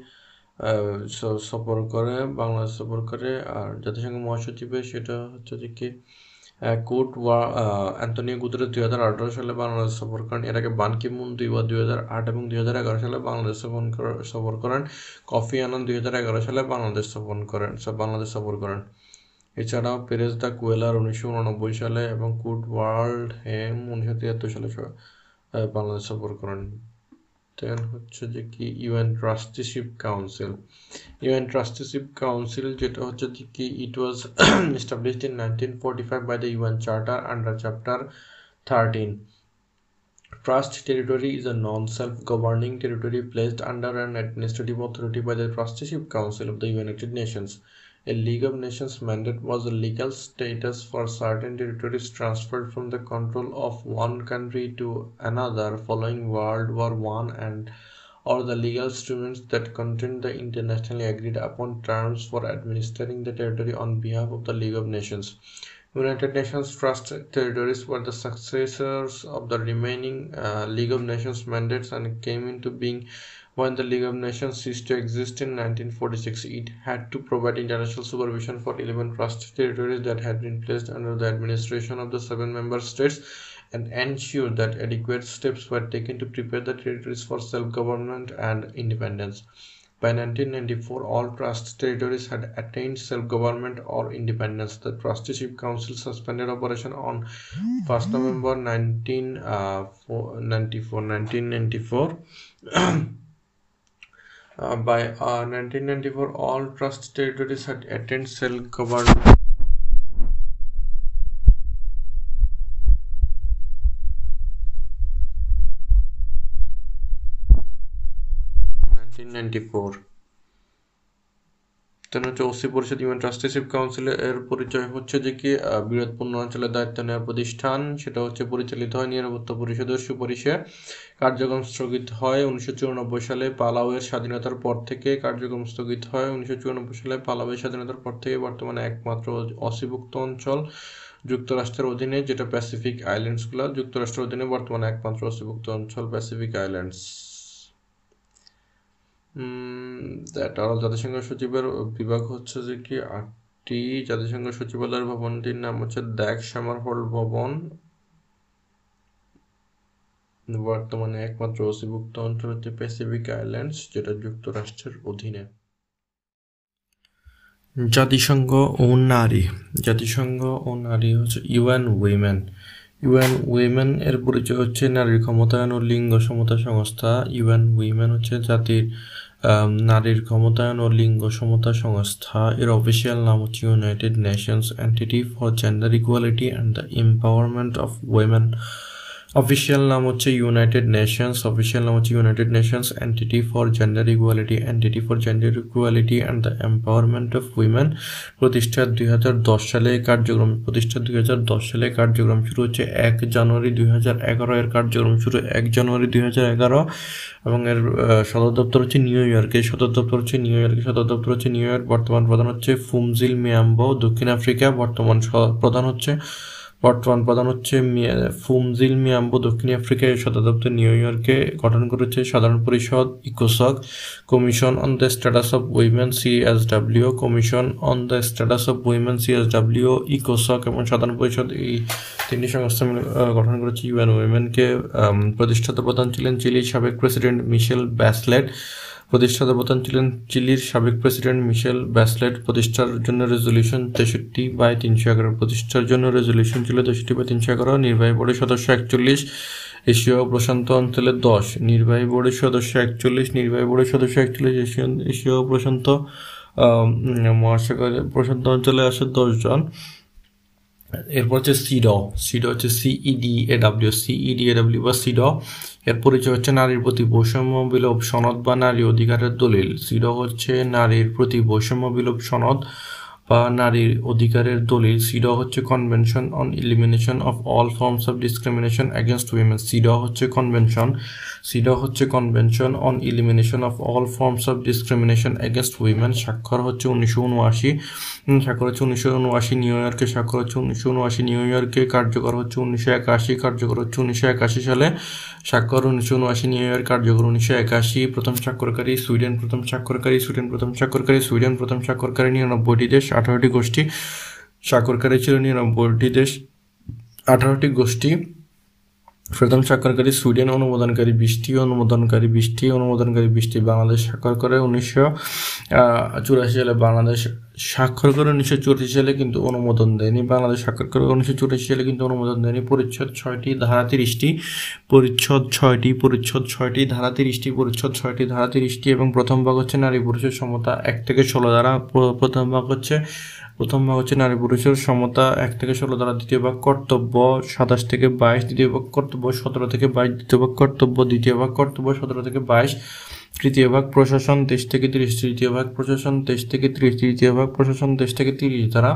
[SPEAKER 2] সফর করে বাংলাদেশ সফর করে আর জাতিসংঘ মহাসচিবে সেটা হচ্ছে যে কি কোট ওয়া অ্যান্টনিও গুতরে দুই হাজার আঠারো সালে বাংলাদেশ সফর করেন এর আগে বান কিমুন বা দুই হাজার আট এবং দুই হাজার এগারো সালে বাংলাদেশ সফর সফর করেন কফি আনন্দ দুই হাজার এগারো সালে বাংলাদেশ সফর করেন বাংলাদেশ সফর করেন এছাড়াও পেরেজ দা কুয়েলার উনিশশো উনানব্বই সালে এবং কুট ওয়ার্ল্ড হেম উনিশশো তিয়াত্তর সালে বাংলাদেশ সফর করেন দেন হচ্ছে যে কি UN trusteeship council UN trusteeship council যেটা হচ্ছে যে কি it was established in nineteen forty five by the UN charter under Trust territory is a non-self-governing territory placed under an administrative authority by the Trusteeship Council of the United Nations. A League of Nations mandate was a legal status for certain territories transferred from the control of one country to another following World War I and or the legal instruments that contained the internationally agreed upon terms for administering the territory on behalf of the League of Nations. United Nations Trust territories were the successors of the remaining uh, League of Nations mandates and came into being when the League of Nations ceased to exist in 1946, it had to provide international supervision for 11 trust territories that had been placed under the administration of the seven member states and ensure that adequate steps were taken to prepare the territories for self-government and independence. By 1994, all trust territories had attained self-government or independence. The Trusteeship Council suspended operation on 1st November 1994. Uh, 1994. Uh, by uh, 1994 all trust territories had attained self-government Ninety-four. Then হচ্ছে OC পরিষদ UN trusteeship council এর পরিচয় হচ্ছে যে কি বিরোধপূর্ণ অঞ্চলের দায়িত্ব নেওয়ার প্রতিষ্ঠান সেটা হচ্ছে পরিচালিত হয় নিরাপত্তা পরিষদের সুপারিশে কার্যক্রম স্থগিত হয় উনিশশো চুরানব্বই সালে পালাওয়ের স্বাধীনতার পর থেকে কার্যক্রম স্থগিত হয় উনিশশো চুরানব্বই সালে পালাওয়ের স্বাধীনতার পর থেকে বর্তমানে একমাত্র অসিভুক্ত অঞ্চল যুক্তরাষ্ট্রের অধীনে যেটা প্যাসিফিক আইল্যান্ডসগুলো যুক্তরাষ্ট্রের অধীনে বর্তমানে একমাত্র অসিভুক্ত অঞ্চল প্যাসিফিক আইল্যান্ডস টানেল জাতিসংঘ সচিবের বিভাগ হচ্ছে যে কি আটটি জাতিসংঘ সচিবালয়ের ভবনটির নাম হচ্ছে দ্যাক শ্যামারহোল্ড ভবন বর্তমানে একমাত্র অসিভুক্ত অঞ্চল হচ্ছে প্যাসিফিক আইল্যান্ডস যেটা যুক্তরাষ্ট্রের অধীনে
[SPEAKER 3] জাতিসংঘ ও নারী জাতিসংঘ ও নারী হচ্ছে ইউএন উইমেন ইউএন উইমেন এর পরিচয় হচ্ছে নারীর ক্ষমতায়ন ও লিঙ্গ সমতা সংস্থা ইউএন উইমেন হচ্ছে জাতির Um, নারীর ক্ষমতায়ন ও লিঙ্গ সমতা সংস্থা এর অফিসিয়াল নাম হচ্ছে United Nations entity for gender equality and the empowerment of women official নাম হচ্ছে ইউনাইটেড নেশনস অফিসিয়াল নাম হচ্ছে United Nations entity for gender equality entity for gender equality and the empowerment of women প্রতিষ্ঠা দুই হাজার দশ সালে কার্যক্রম প্রতিষ্ঠা দুই হাজার দশ সালে কার্যক্রম শুরু হচ্ছে এক জানুয়ারি দুই হাজার এগারো এর কার্যক্রম শুরু এক জানুয়ারি দুই হাজার এগারো এবং এর সদর দপ্তর হচ্ছে নিউ ইয়র্কে সদর দপ্তর হচ্ছে নিউ ইয়র্কে সদর দপ্তর হচ্ছে নিউ ইয়র্ক বর্তমান প্রধান হচ্ছে ফুমজিল মিয়াম্বো দক্ষিণ আফ্রিকা বর্তমান প্রধান হচ্ছে বর্তমান প্রধান হচ্ছে ফুমজিল মিয়াম্বো দক্ষিণ আফ্রিকার সদর দপ্তর নিউ ইয়র্কে গঠন করেছে সাধারণ পরিষদ ইকোসক commission on the status of women W commission on the status of women W ইকোসক এবং সাধারণ পরিষদ এই তিনটি সংস্থা গঠন করেছে ইউএন উইমেনকে প্রতিষ্ঠাতা প্রধান ছিলেন চিলির সাবেক প্রেসিডেন্ট মিশেল ব্যাসলেট প্রতিষ্ঠাতা প্রধান ছিলেন চিলির সাবেক প্রেসিডেন্ট মিশেল ব্যাসলেট প্রতিষ্ঠার জন্য রেজলিউশন তেষট্টি বাই তিনশো এগারো প্রতিষ্ঠার জন্য রেজলিউশন ছিল তেষট্টি বাই তিনশো এগারো নির্বাহী বোর্ডের সদস্য একচল্লিশ এশীয় প্রশান্ত অঞ্চলের দশ নির্বাহী বোর্ডের সদস্য একচল্লিশ নির্বাহী বোর্ডের সদস্য একচল্লিশ এশীয় এশীয় প্রশান্ত মহাসাগর প্রশান্ত অঞ্চলে আসে দশজন এরপর হচ্ছে সিড সিড হচ্ছে সিইডি এডাব্লিউ সিইডি এডাব্লিউ বা সিড এর পরিচয় হচ্ছে নারীর প্রতি বৈষম্য বিলোপ সনদ বা নারী অধিকারের দলিল সিডো হচ্ছে নারীর প্রতি বৈষম্য বিলোপ সনদ বা নারীর অধিকারের দলিল সিডো হচ্ছে convention on elimination of all forms of discrimination against women CEDAW হচ্ছে কনভেনশন সিডো হচ্ছে convention on elimination of all forms of discrimination against women স্বাক্ষর হচ্ছে উনিশশো উনআশি স্বাক্ষর হচ্ছে উনিশশো উনআশি নিউ ইয়র্কে স্বাক্ষর হচ্ছে উনিশশো উনআশি নিউ ইয়র্কে কার্যকর হচ্ছে উনিশশো একাশি কার্যকর হচ্ছে উনিশশো একাশি সালে স্বাক্ষর উনিশশো উনআশি নিউ ইয়র্ক কার্যকর উনিশশো একাশি প্রথম স্বাক্ষরকারী সুইডেন প্রথম স্বাক্ষরকারী সুইডেন প্রথম স্বাক্ষরকারী সুইডেন প্রথম স্বাক্ষরকারী নিরানব্বইটি দেশ আঠারোটি গোষ্ঠী স্বাক্ষরকারী ছিল নিরানব্বইটি দেশ আঠারোটি গোষ্ঠী প্রথম সাক্ষরকারী সুইডেন অনুমোদনকারী বৃষ্টি অনুমোদনকারী বৃষ্টি অনুমোদনকারী বৃষ্টি বাংলাদেশ স্বাক্ষর করে উনিশশো চুরাশি সালে বাংলাদেশ স্বাক্ষর করে উনিশশো চুরাশি সালে কিন্তু অনুমোদন দেয়নি বাংলাদেশ স্বাক্ষর করে উনিশশো চুরাশি সালে কিন্তু অনুমোদন দেয়নি পরিচ্ছদ ছয়টি ধারা তিরিশটি পরিচ্ছদ ছয়টি পরিচ্ছদ ছয়টি ধারা তিরিশটি পরিচ্ছদ ছয়টি ধারা তিরিশটি এবং প্রথম ভাগ হচ্ছে নারী পুরুষের সমতা এক থেকে ষোলো ধারা প্রথম ভাগ হচ্ছে প্রথম ভাগ হচ্ছে নারী পুরুষের সমতা এক থেকে ষোলো দ্বারা দ্বিতীয় ভাগ কর্তব্য সাতাশ থেকে বাইশ দ্বিতীয় ভাগ কর্তব্য সতেরো থেকে বাইশ দ্বিতীয় ভাগ কর্তব্য দ্বিতীয় ভাগ কর্তব্য সতেরো থেকে বাইশ তৃতীয় ভাগ প্রশাসন দেশ থেকে তিরিশ তৃতীয় ভাগ প্রশাসন দেশ থেকে তিরিশ তৃতীয় ভাগ প্রশাসন দেশ থেকে তিরিশ দ্বারা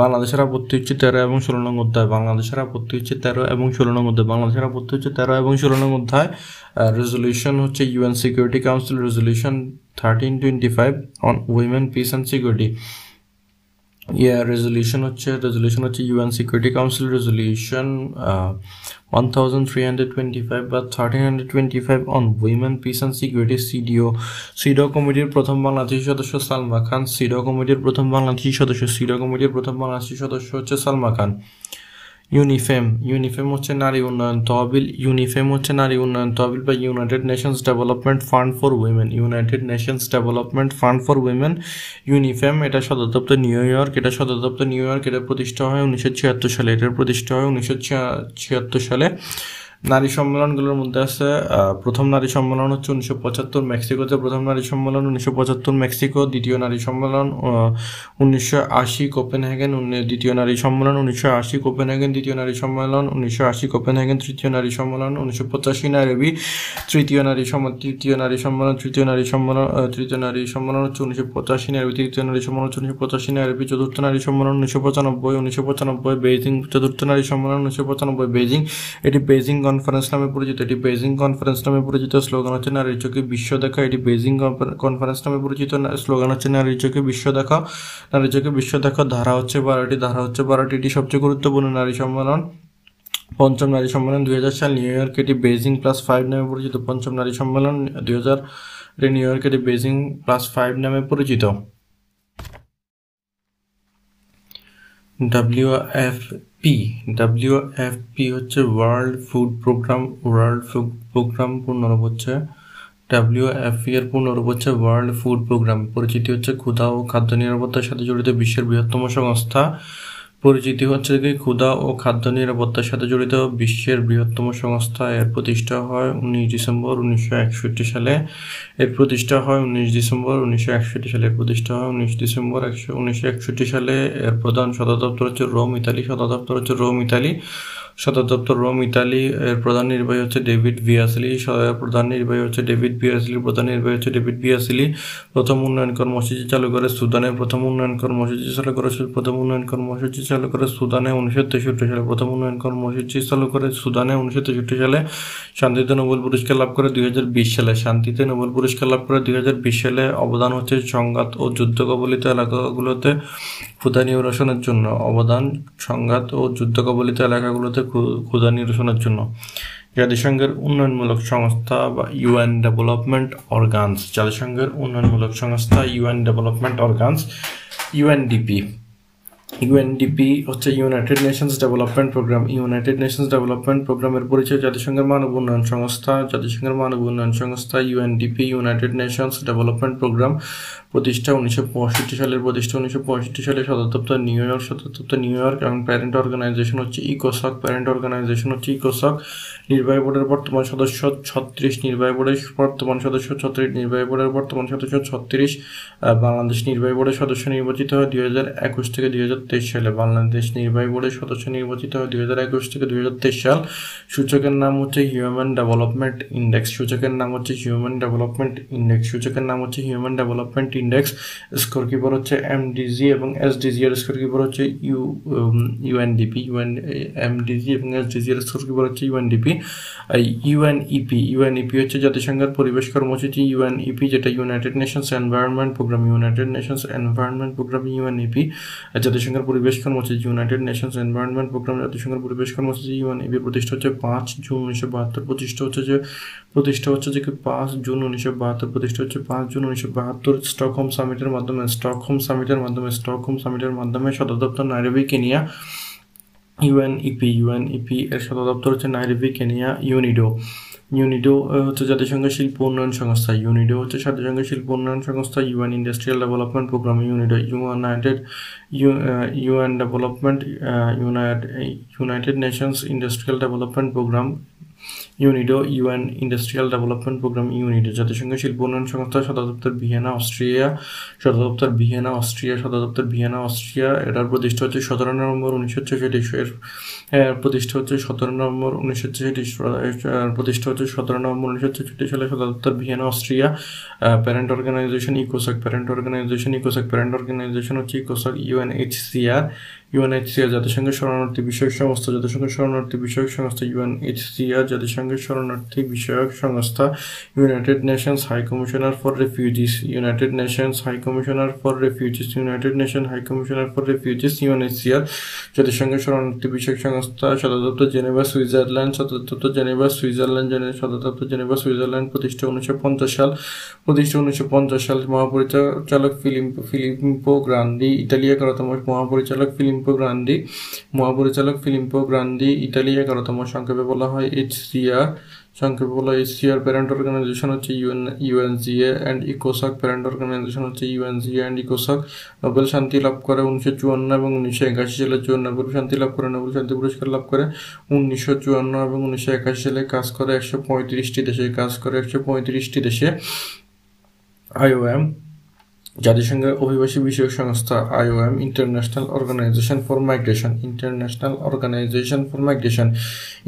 [SPEAKER 3] বাংলাদেশের আপত্তি হচ্ছে তেরো এবং ষোলো নং অধ্যায় বাংলাদেশের আপত্তি হচ্ছে তেরো এবং ষোলো নং অধ্যায় বাংলাদেশের আপত্তি হচ্ছে তেরো এবং ষোলো নং অধ্যায় রেজলিউশন হচ্ছে UN security council resolution thirteen twenty five on women peace and security ইয়া রেজলিউশন হচ্ছে রেজলিউশন হচ্ছে UN security council resolution one thousand three hundred twenty five বা thirteen hundred twenty five on women peace and security সিডিও CEDAW কমিটির প্রথম বাংলাদেশি সদস্য সালমা খান সিডো কমিটির প্রথম বাংলাদেশি সদস্য সিডো কমিটির প্রথম বাংলাদেশি সদস্য হচ্ছে সালমা খান ইউনিফেম ইউনিফেম হচ্ছে নারী উন্নয়ন তহবিল ইউনিফেম হচ্ছে নারী উন্নয়ন তহবিল বা United Nations development fund for women United Nations development fund for women UNIFEM এটা সদর দপ্তর নিউ ইয়র্ক এটা সদর দপ্তর নিউ ইয়র্ক এটা প্রতিষ্ঠা হয় উনিশশো ছিয়াত্তর সালে এটার প্রতিষ্ঠা হয় উনিশশো ছিয়াত্তর সালে নারী সম্মেলনগুলোর মধ্যে আছে প্রথম নারী সম্মেলন হচ্ছে উনিশশো পঁচাত্তর মেক্সিকোতে প্রথম নারী সম্মেলন উনিশশো পঁচাত্তর মেক্সিকো দ্বিতীয় নারী সম্মেলন উনিশশো আশি কোপেন হ্যাগেন দ্বিতীয় নারী সম্মেলন উনিশশো আশি কোপেন হ্যাগেন দ্বিতীয় নারী সম্মেলন উনিশশো আশি কোপেন হ্যাগেন তৃতীয় নারী সম্মেলন উনিশশো পঁচাশি নাইরবি তৃতীয় নারী সম্মেলন তৃতীয় নারী সম্মেলন তৃতীয় নারী সম্মেলন তৃতীয় নারী সম্মেলন হচ্ছে উনিশশো পঁচাশি নাইরবি তৃতীয় নারী সম্মেলন হচ্ছে উনিশশো পঁচাশি নাইরবি চতুর্থ নারী সম্মেলন উনিশশো পঁচানব্বই উনিশশো পঁচানব্বই বেজিং চতুর্থ নারী সম্মেলন উনিশশো পঁচানব্বই বেজিং এটি বেজিং কনফারেন্স নামে পরিচিত এটি বেজিং কনফারেন্স নামে পরিচিত স্লোগান হচ্ছে নারীর চোখে বিশ্ব দেখা এটি বেজিং কনফারেন্স নামে পরিচিত স্লোগান হচ্ছে নারীর চোখে বিশ্ব দেখা নারীর চোখে বিশ্ব দেখা ধারা হচ্ছে বারোটি ধারা হচ্ছে বারোটি এটি সবচেয়ে গুরুত্বপূর্ণ নারী সম্মেলন পঞ্চম নারী সম্মেলন দুই হাজার সাল নিউ ইয়র্কে এটি বেজিং প্লাস ফাইভ নামে পরিচিত পঞ্চম নারী সম্মেলন দুই হাজার নিউ ইয়র্কে এটি বেজিং প্লাস ফাইভ নামে পরিচিত W F P W F P হচ্ছে world food programme world food programme পূর্ণরূপ হচ্ছে ডাব্লিউ এফ পি এর পূর্ণরূপ হচ্ছে ওয়ার্ল্ড ফুড প্রোগ্রাম পরিচিতি হচ্ছে ক্ষুধা ও খাদ্য নিরাপত্তার সাথে জড়িত বিশ্বের বৃহত্তম সংস্থা পরিচিতি হচ্ছে কি ক্ষুদা ও খাদ্য নিরাপত্তার সাথে জড়িত বিশ্বের বৃহত্তম সংস্থা এর প্রতিষ্ঠা হয় উনিশ ডিসেম্বর উনিশশো একষট্টি সালে এর প্রতিষ্ঠা হয় উনিশ ডিসেম্বর উনিশশো একষট্টি সালে এর প্রতিষ্ঠা হয় উনিশ ডিসেম্বর একশো উনিশশো একষট্টি সালে এর প্রধান সদর দপ্তর হচ্ছে রোম ইতালি সদর দপ্তর হচ্ছে রোম ইতালি সদর দপ্তর রোম ইতালি এর প্রধান নির্বাহী হচ্ছে ডেভিড বিয়াসলি প্রধান নির্বাহী হচ্ছে ডেভিড বিয়াসলি প্রধান নির্বাহী হচ্ছে ডেভিড বিয়াসলি প্রথম উন্নয়ন কর্মসূচি চালু করে সুদানে প্রথম উন্নয়ন কর্মসূচি চালু করে প্রথম উন্নয়ন কর্মসূচি চালু করে সুদানে উনিশশো তেষট্টি সালে প্রথম উন্নয়ন কর্মসূচি চালু করে সুদানে উনিশশো তেষট্টি সালে শান্তিতে নোবেল পুরস্কার লাভ করে দুই সালে শান্তিতে নোবেল পুরস্কার লাভ করে দুই সালে অবদান হচ্ছে সংঘাত ও যুদ্ধ কবলিত এলাকাগুলোতে ক্ষুদা নিরসনের জন্য অবদান সংঘাত ও যুদ্ধ কবলিত এলাকাগুলোতে ক্ষুধা নিরসনের জন্য জাতিসংঘের উন্নয়নমূলক সংস্থা বা ইউএন ডেভেলপমেন্ট অর্গানস জাতিসংঘের উন্নয়নমূলক সংস্থা UN development organs UNDP UNDP হচ্ছে United Nations development programme United Nations development প্রোগ্রামের পরিচয় জাতিসংঘের মানব উন্নয়ন সংস্থা জাতিসংঘের মানব উন্নয়ন সংস্থা UNDP United Nations development programme প্রতিষ্ঠা উনিশশো পঁয়ষট্টি সালের প্রতিষ্ঠা উনিশশো পঁয়ষট্টি সালে সদর দপ্তর নিউ ইয়র্ক সদর দপ্তর নিউ ইয়র্ক এবং প্যারেন্ট অর্গানাইজেশন হচ্ছে ইকোসক প্যারেন্ট অর্গানাইজেশন হচ্ছে ইকোসক নির্বাহী বোর্ডের বর্তমান সদস্য ছত্রিশ নির্বাহী বোর্ডের বর্তমান সদস্য ছত্রিশ নির্বাহী বোর্ডের বর্তমান সদস্য ছত্রিশ বাংলাদেশ নির্বাহী বোর্ডের সদস্য নির্বাচিত হয় দুই হাজার একুশ থেকে দুই হাজার তেইশ সালে বাংলাদেশ নির্বাহী বোর্ডের সদস্য নির্বাচিত হয় দুই হাজার একুশ থেকে দুই হাজার তেইশ সাল সূচকের নাম হচ্ছে হিউম্যান ডেভেলপমেন্ট ইন্ডেক্স সূচকের নাম হচ্ছে হিউম্যান ডেভেলপমেন্ট ইন্ডেক্স সূচকের নাম হচ্ছে human development index score keeper হচ্ছে এমডিজি এবং এসডিজি এর স্কোর কিপার হচ্ছে ইউ ইউএনডিপি ইউএন এমডিজি এবং এসডিজি এর স্কোর কিপার হচ্ছে UNDP UNEP UNEP e e হচ্ছে জাতিসংঘের পরিবেশ কর্মসূচি ইউএনইপি e যেটা United Nations environment programme United Nations environment programme UNEP জাতিসংঘের পরিবেশ কর্মসূচি ইউনাইটেড নেশনস এনভায়রনমেন্ট প্রোগ্রাম জাতিসংঘের পরিবেশ কর্মসূচি ইউএনইপি প্রতিষ্ঠা হচ্ছে পাঁচ জুন উনিশশো বাহাত্তর প্রতিষ্ঠা হচ্ছে যে প্রতিষ্ঠা হচ্ছে যে পাঁচ জুন উনিশশো বাহাত্তর প্রতিষ্ঠা হচ্ছে পাঁচ জুন উনিশশো বাহাত্তর স্টকহোম সামিটের মাধ্যমে স্টকহোম সামিটের মাধ্যমে স্টকহোম সামিটের মাধ্যমে সদর দপ্তর নাইরবি কেনিয়া ইউএনইপি ইউএনইপি এর সদর দপ্তর হচ্ছে নাইরবি কেনিয়া ইউনিডো ইউনিডো হচ্ছে জাতিসংঘ শিল্প উন্নয়ন সংস্থা ইউনিডো হচ্ছে জাতিসংঘের শিল্প উন্নয়ন সংস্থা UN industrial development programme UNIDO United UN development United United Nations industrial development programme UNIDO UN industrial development programme UNIDO জাতিসংঘ শিল্প উন্নয়ন সংস্থা সদর দপ্তর ভিয়েনা অস্ট্রিয়া সদর দপ্তর ভিয়েনা অস্ট্রিয়া সদর দপ্তর ভিয়েনা অস্ট্রিয়া এটার প্রতিষ্ঠা হচ্ছে সতেরো নভেম্বর উনিশশো ছেষট্টি এর প্রতিষ্ঠা হচ্ছে সতেরো নভেম্বর উনিশশো ছেষট্টি প্রতিষ্ঠা হচ্ছে সতেরো নভেম্বর উনিশশো ছেষট্টি সালে সদর দপ্তর ভিয়েনা অস্ট্রিয়া প্যারেন্ট অর্গানাইজেশন ইকোসাক প্যারেন্ট অর্গানাইজেশন ইকোসাক প্যারেন্ট অর্গানাইজেশন হচ্ছে ইকোসাক ইউএনএইচসিআর ইউএনএইচসিআর জাতিসংঘের শরণার্থী বিষয়ক সংস্থা জাতিসংঘের শরণার্থী বিষয়ক সংস্থা ইউএনএইচসিআর জাতিসংঘের শরণার্থী বিষয়ক সংস্থা United Nations high commissioner for refugees United Nations high commissioner for refugees United Nation high commissioner for refugees UNHCR জাতিসংঘের শরণার্থী বিষয়ক সংস্থা সদর দপ্তর জেনেভা সুইজারল্যান্ড সদর দপ্তর জেনেভা সুইজারল্যান্ড সদর দপ্তর জেনেভা সুইজারল্যান্ড প্রতিষ্ঠা উনিশশো পঞ্চাশ সাল প্রতিষ্ঠা উনিশশো পঞ্চাশ সাল মহাপরিচালক ফিলিম ফিলিম্পো গ্রান্দি ইতালিয়া কারতম মহাপরিচালক ফিলিম ফিলিম্পো গ্রান্দি মহাপরিচালক ফিলিম্পো গ্রান্দি ইটালি এগারোতম সংক্ষেপে বলা হয় এইচ সিআর সংক্ষেপে বলা হয় সিআর প্যারেন্ট অর্গানাইজেশন হচ্ছে ইউএন ইউএনজিএ অ্যান্ড ইকোসক প্যারেন্ট অর্গানাইজেশন হচ্ছে ইউএনজিএ অ্যান্ড ইকোসক নোবেল শান্তি লাভ করে উনিশশো চুয়ান্ন এবং উনিশশো একাশি সালে চুয়ান্ন নোবেল শান্তি লাভ করে নোবেল শান্তি পুরস্কার লাভ করে উনিশশো চুয়ান্ন এবং উনিশশো একাশি সালে কাজ করে একশো পঁয়ত্রিশটি দেশে কাজ করে একশো পঁয়ত্রিশটি দেশে আইওএম জাতিসংঘের অভিবাসী বিষয়ক সংস্থা IOM international organisation for migration international organisation for migration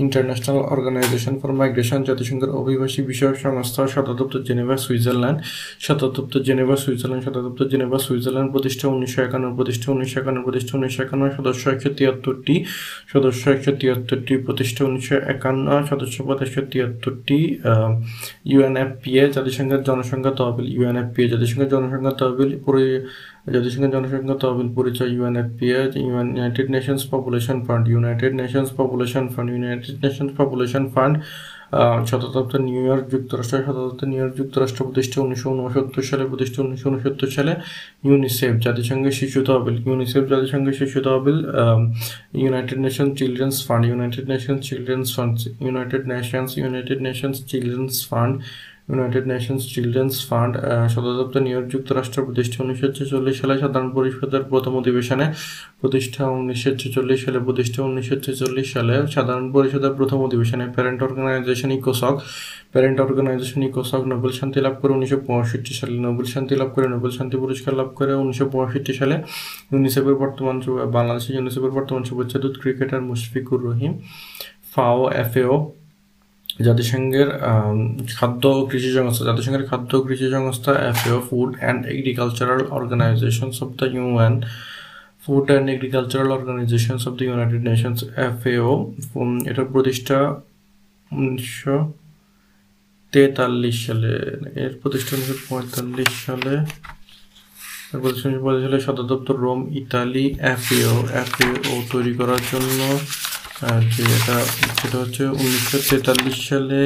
[SPEAKER 3] international organisation for migration জাতিসংঘের অভিবাসী বিষয়ক সংস্থা সদর জেনেভা সুইজারল্যান্ড শতদপ্ত জেনেভা সুইজারল্যান্ড শতদপ্ত জেনেভা সুইজারল্যান্ড প্রতিষ্ঠা উনিশশো একান্ন প্রতিষ্ঠা উনিশশো একান্ন প্রতিষ্ঠা উনিশশো একান্ন সদস্য একশো তিয়াত্তরটি সদস্য একশো তিয়াত্তরটি প্রতিষ্ঠা উনিশশো একান্ন সদস্য পদ একশো তিয়াত্তরটি ইউএনএফপিএ জাতিসংঘের জনসংখ্যা তহবিল ইউএনএফপিএ জাতিসংঘের জনসংখ্যা তহবিল তহবিল জাতিসংঘের জনসংখ্যা তহবিল পরিচয় UNFPA United Nations population fund United Nations population fund United Nations population fund শতদপ্তর নিউ ইয়র্ক যুক্তরাষ্ট্র শতদপ্তর নিউ ইয়র্ক যুক্তরাষ্ট্র প্রতিষ্ঠা উনিশশো উনসত্তর সালে প্রতিষ্ঠা উনিশশো উনসত্তর সালে ইউনিসেফ জাতিসংঘের শিশু তহবিল ইউনিসেফ জাতিসংঘের শিশু তহবিল United Nation children's fund United Nations children's fund United Nations United Nations children's fund United Nations children's fund সদর দপ্তর নিউ ইয়র্ক যুক্তরাষ্ট্র প্রতিষ্ঠা উনিশশো ছেচল্লিশ সালে সাধারণ পরিষদের প্রথম অধিবেশনে প্রতিষ্ঠা উনিশশো ছেচল্লিশ সালে প্রতিষ্ঠা উনিশশো ছেচল্লিশ সালে সাধারণ পরিষদের প্রথম অধিবেশনে parent organisation ইকোসক parent organisation ইকোসক Nobel শান্তি লাভ করে উনিশশো পঁয়ষট্টি সালে নোবেল শান্তি লাভ করে নোবেল শান্তি পুরস্কার লাভ করে উনিশশো পঁয়ষট্টি সালে ইউনিসেফের বর্তমান বাংলাদেশের ইউনিসেফের বর্তমান শুভেচ্ছা ক্রিকেটার মুশফিকুর রহিম ফাও এফএও জাতিসংঘের খাদ্য ও কৃষি সংস্থা জাতিসংঘের খাদ্য ও কৃষি সংস্থা FAO food and agricultural organisation of the UN food and agricultural organisation of the United Nations FAO এটার প্রতিষ্ঠা উনিশশো তেতাল্লিশ সালে এর প্রতিষ্ঠা উনিশশো পঁয়তাল্লিশ সালে প্রতিষ্ঠান প্রতিষ্ঠা উনিশশো পঁয়তাল্লিশ সালে সদর দপ্তর রোম ইতালি এফএও এফএও তৈরি করার জন্য আর যে এটা সেটা হচ্ছে উনিশশো তেতাল্লিশ সালে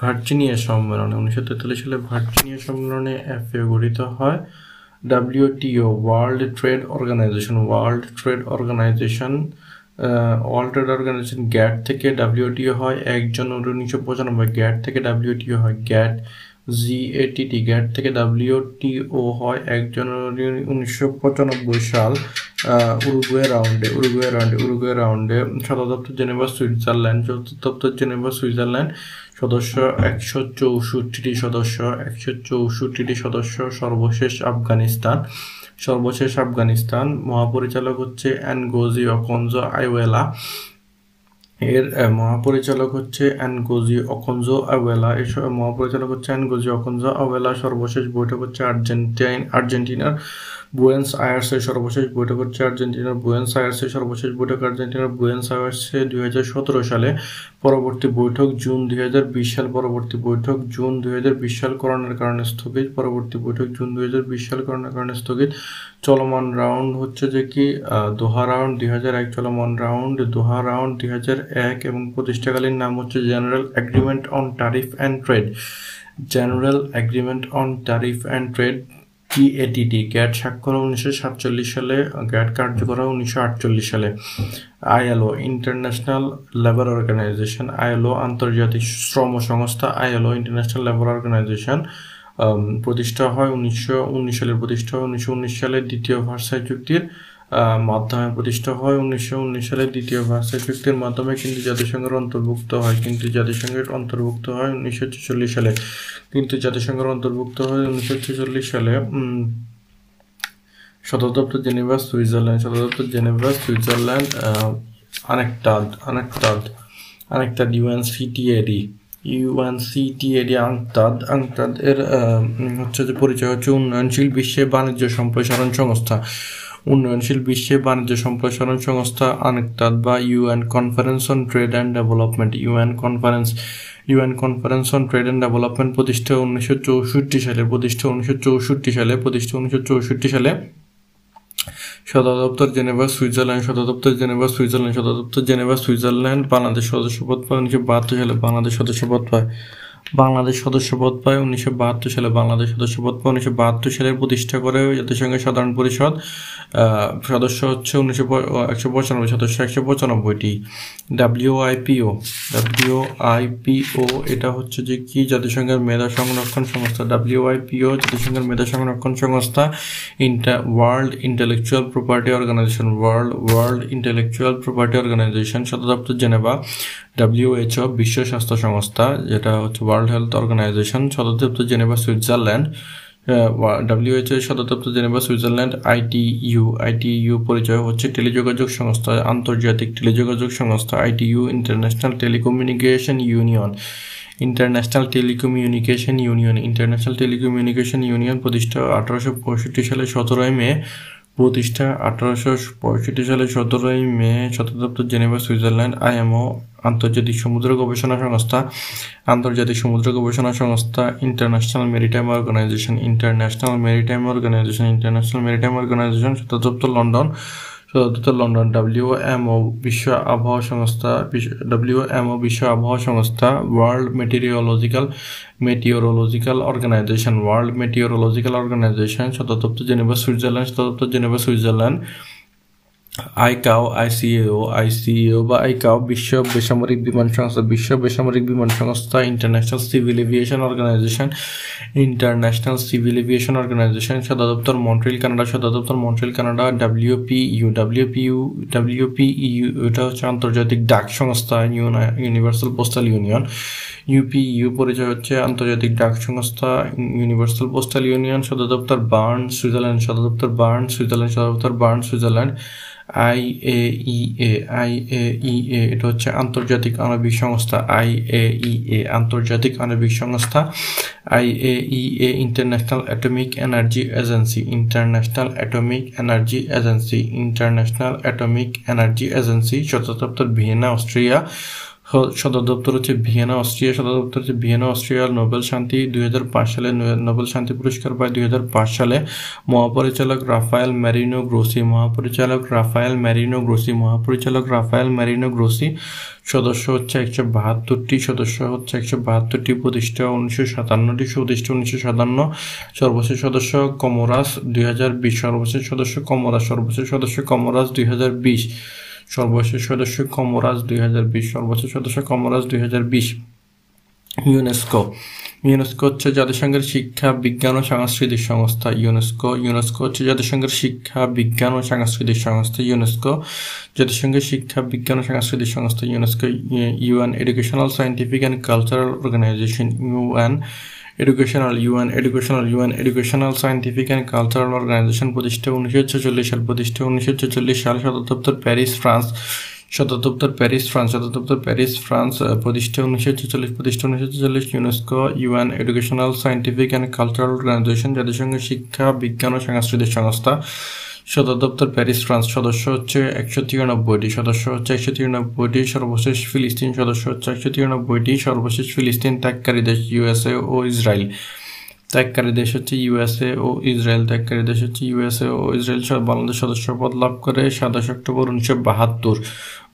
[SPEAKER 3] ভার্জিনিয়া সম্মেলনে উনিশশো তেতাল্লিশ সালে ভার্জিনিয়া সম্মেলনে এফএ গঠিত হয় WTO world trade organisation world trade organisation world trade organisation GATT থেকে ডাব্লিউটিও হয় এক জানুয়ারি উনিশশো পঁচানব্বই গ্যাট থেকে ডাব্লিউটিও হয় গ্যাট জিএটিটি গ্যাট থেকে ডাব্লিউটিও হয় এক জানুয়ারি উনিশশো পঁচানব্বই সাল উরুগুয়ে রাউন্ডে উরুগুয়ে রাউন্ডে উরুগুয়ে রাউন্ডে সদর দপ্তর জেনেভা সুইজারল্যান্ড চতুর্থ দপ্তর জেনেভা সুইজারল্যান্ড সদস্য একশো চৌষট্টিটি সদস্য একশো চৌষট্টিটি সদস্য সর্বশেষ আফগানিস্তান সর্বশেষ আফগানিস্তান মহাপরিচালক হচ্ছে অ্যানগোজি অকঞ্জ আইওয়েলা এর মহাপরিচালক হচ্ছে অ্যানগোজি অকঞ্জ আওয়েলা এর মহাপরিচালক হচ্ছে অ্যানগোজি অকঞ্জ আওয়েলা সর্বশেষ বৈঠক হচ্ছে আর্জেন্টাইন আর্জেন্টিনার বুয়েন্স আয়ার্সের সর্বশেষ বৈঠক হচ্ছে আর্জেন্টিনার বুয়েন্স আয়ার্সের সর্বশেষ বৈঠক আর্জেন্টিনার বুয়েন্স আয়ার্সে দুই সালে পরবর্তী বৈঠক জুন দুই সাল পরবর্তী বৈঠক জুন দুই সাল করোনার কারণে স্থগিত পরবর্তী বৈঠক জুন দুই সাল করোনার কারণে স্থগিত চলমান রাউন্ড হচ্ছে যে কি দোহা রাউন্ড দুই এক চলমান রাউন্ড দোহা রাউন্ড দুই এক এবং প্রতিষ্ঠাকালীন নাম হচ্ছে general agreement on tariff and trade general agreement on tariff and trade TATT GATT স্বাক্ষর উনিশশো সাতচল্লিশ সালে গ্যাট কার্যকর হয় উনিশশো আটচল্লিশ সালে ILO international labour organisation ILO আন্তর্জাতিক শ্রম সংস্থা আইএলও ইন্টারন্যাশনাল লেবার অর্গানাইজেশন প্রতিষ্ঠা হয় উনিশশো উনিশ সালে প্রতিষ্ঠা হয় উনিশশো উনিশ সালে দ্বিতীয় ভার্সাই চুক্তির মাধ্যমে প্রতিষ্ঠা হয় উনিশশো উনিশ সালে দ্বিতীয় ভার্সাই চুক্তির মাধ্যমে কিন্তু জাতিসংঘের অন্তর্ভুক্ত হয় কিন্তু জাতিসংঘের অন্তর্ভুক্ত হয় উনিশশো সালে কিন্তু জাতিসংঘের অন্তর্ভুক্ত হয় উনিশশো সালে সদর দপ্তর জেনেভা সুইজারল্যান্ড সদর দপ্তর Geneva Switzerland UNCTAD UNCTAD UNCTAD UNCTAD CTAD UNCTAD UNCTAD এর হচ্ছে যে পরিচয় হচ্ছে উন্নয়নশীল বিশ্বে বাণিজ্য সম্প্রসারণ সংস্থা উন্নয়নশীল বিশ্বে বাণিজ্য সম্প্রসারণ সংস্থা আনেকতাদ বা UN conference on trade and development UN conference UN conference on trade and development প্রতিষ্ঠা উনিশশো চৌষট্টি সালে প্রতিষ্ঠা উনিশশো চৌষট্টি সালে প্রতিষ্ঠা উনিশশো চৌষট্টি সালে সদর দপ্তর জেনেভা সুইজারল্যান্ড সদর দপ্তর জেনেভা সুইজারল্যান্ড সদর দপ্তর জেনেভা সুইজারল্যান্ড বাংলাদেশ সদস্যপদ পায় উনিশশো বাহাত্তর সালে বাংলাদেশ সদস্যপদ পায় বাংলাদেশ সদস্যপদ পায় উনিশশো সালে বাংলাদেশ সদস্যপদ পায় উনিশশো সালে প্রতিষ্ঠা করে জাতিসংঘের সাধারণ পরিষদ সদস্য হচ্ছে উনিশশো একশো পঁচানব্বই সদস্য একশো পঁচানব্বইটি ডাব্লিউআইপিও ডাব্লিউআইপিও এটা হচ্ছে যে কি জাতিসংঘের মেধা সংরক্ষণ সংস্থা ডাব্লিউআইপিও জাতিসংঘের মেধা সংরক্ষণ সংস্থা ইন্টা world intellectual property organisation world world intellectual property organisation সদর দপ্তর জেনেভা ডাব্লিউএইচও বিশ্ব স্বাস্থ্য সংস্থা যেটা হচ্ছে ওয়ার্ল্ড হেলথ অর্গানাইজেশন সদর দপ্তর জেনেভা সুইজারল্যান্ড ডাব্লিউএইচও সদর দপ্তর জেনেভা সুইজারল্যান্ড আইটিইউ আইটিইউ পরিচয় হচ্ছে টেলিযোগাযোগ সংস্থা আন্তর্জাতিক টেলিযোগাযোগ সংস্থা ITU international telecommunication union international telecommunication union international telecommunication union প্রতিষ্ঠা আঠারোশো পঁয়ষট্টি সালে সতেরোই মে প্রতিষ্ঠা আঠারোশো পঁয়ষট্টি সালের সতেরোই মে সদর জেনেভা সুইজারল্যান্ড আইএমও আন্তর্জাতিক সমুদ্র গবেষণা সংস্থা আন্তর্জাতিক সমুদ্র গবেষণা সংস্থা international maritime organisation international maritime organisation international maritime organisation সদর লন্ডন চতুর্থ লন্ডন ডাব্লিউ এমও বিশ্ব আবহাওয়া সংস্থা ডাব্লিউ এমও বিশ্ব আবহাওয়া সংস্থা world meteorological meteorological organisation world meteorological organisation সদর দপ্তর জেনেভা সুইজারল্যান্ড সদর দপ্তর Geneva Switzerland ICAO ICAO ICO বা আইকাও বিশ্ব বেসামরিক বিমান সংস্থা বিশ্ব বেসামরিক বিমান সংস্থা international civil aviation organisation international civil aviation organisation সদর দপ্তর মন্ট্রিল কানাডা সদর দপ্তর মন্ট্রিল কানাডা ডাব্লিউপিইউ ডাব্লিউপিইউ ডাব্লিউপিইউ এটা হচ্ছে আন্তর্জাতিক ডাক সংস্থা ইউনিভার্সাল পোস্টাল ইউনিয়ন ইউপিইউ পরিচয় হচ্ছে আন্তর্জাতিক ডাক সংস্থা ইউনিভার্সাল পোস্টাল ইউনিয়ন সদর দপ্তর বার্ন সুইজারল্যান্ড সদর দপ্তর বার্ন সুইজারল্যান্ড সদর দপ্তর বার্ন সুইজারল্যান্ড আইএইএ আইএইএ এটা হচ্ছে আন্তর্জাতিক আণবিক সংস্থা আইএইএ আন্তর্জাতিক আণবিক সংস্থা IAEA international atomic energy agency international atomic energy agency international atomic energy agency সদর দপ্তর ভিয়েনা অস্ট্রিয়া সদর দপ্তর হচ্ছে ভিয়েনা অস্ট্রিয়া সদর দপ্তর হচ্ছে ভিয়েনা অস্ট্রিয়ার নোবেল শান্তি দুই সালে নোবেল শান্তি পুরস্কার পায় দুই সালে মহাপরিচালক রাফায়েল ম্যারিনো গ্রোসি মহাপরিচালক রাফায়েল ম্যারিনো গ্রোসি মহাপরিচালক রাফায়েল ম্যারিনো গ্রোসি সদস্য হচ্ছে একশো বাহাত্তরটি সদস্য হচ্ছে একশো বাহাত্তরটি প্রতিষ্ঠা উনিশশো সাতান্নটি প্রতিষ্ঠা উনিশশো সাতান্ন সর্বশেষ সদস্য কমরাস দুই সর্বশেষ সদস্য কমরাস সর্বশেষ সদস্য কমরাস দুই সর্বশেষ সদস্য কমরাজ দুই হাজার বিশ সর্বশেষ সদস্য কমরাজ দুই হাজার বিশ ইউনেস্কো ইউনেস্কো হচ্ছে জাতিসংঘের শিক্ষা বিজ্ঞান ও সাংস্কৃতিক সংস্থা ইউনেস্কো ইউনেস্কো হচ্ছে জাতিসংঘের শিক্ষা বিজ্ঞান ও সাংস্কৃতিক সংস্থা ইউনেস্কো জাতিসংঘের শিক্ষা বিজ্ঞান ও সাংস্কৃতিক সংস্থা UNESCO UN educational scientific and cultural organisation UN educational UN educational UN educational scientific and cultural organisation প্রতিষ্ঠা উনিশশো ছেচল্লিশ সাল প্রতিষ্ঠা উনিশশো ছেচল্লিশ সাল সদর প্যারিস ফ্রান্স সদর প্যারিস ফ্রান্স সদর প্যারিস ফ্রান্স প্রতিষ্ঠা উনিশশো ছেচল্লিশ প্রতিষ্ঠা উনিশশো ছেচল্লিশ UNESCO UN educational scientific and cultural organisation জাতিসংঘ শিক্ষা বিজ্ঞান ও সাংস্কৃতিক সংস্থা সদর দপ্তর প্যারিস ফ্রান্স সদস্য হচ্ছে একশো তিরানব্বইটি সদস্য হচ্ছে একশো তিরানব্বইটি সর্বশেষ ফিলিস্তিন সদস্য হচ্ছে একশো তিরানব্বইটি সর্বশেষ ফিলিস্তিন ত্যাগকারী দেশ ইউএসএ ও ইসরায়েল ত্যাগকারী দেশ হচ্ছে ইউএসএ ও ইসরায়েল ত্যাগকারী দেশ হচ্ছে ইউএসএ ও ইসরায়েল বাংলাদেশ সদস্য পদ লাভ করে সাতাশ অক্টোবর উনিশশো বাহাত্তর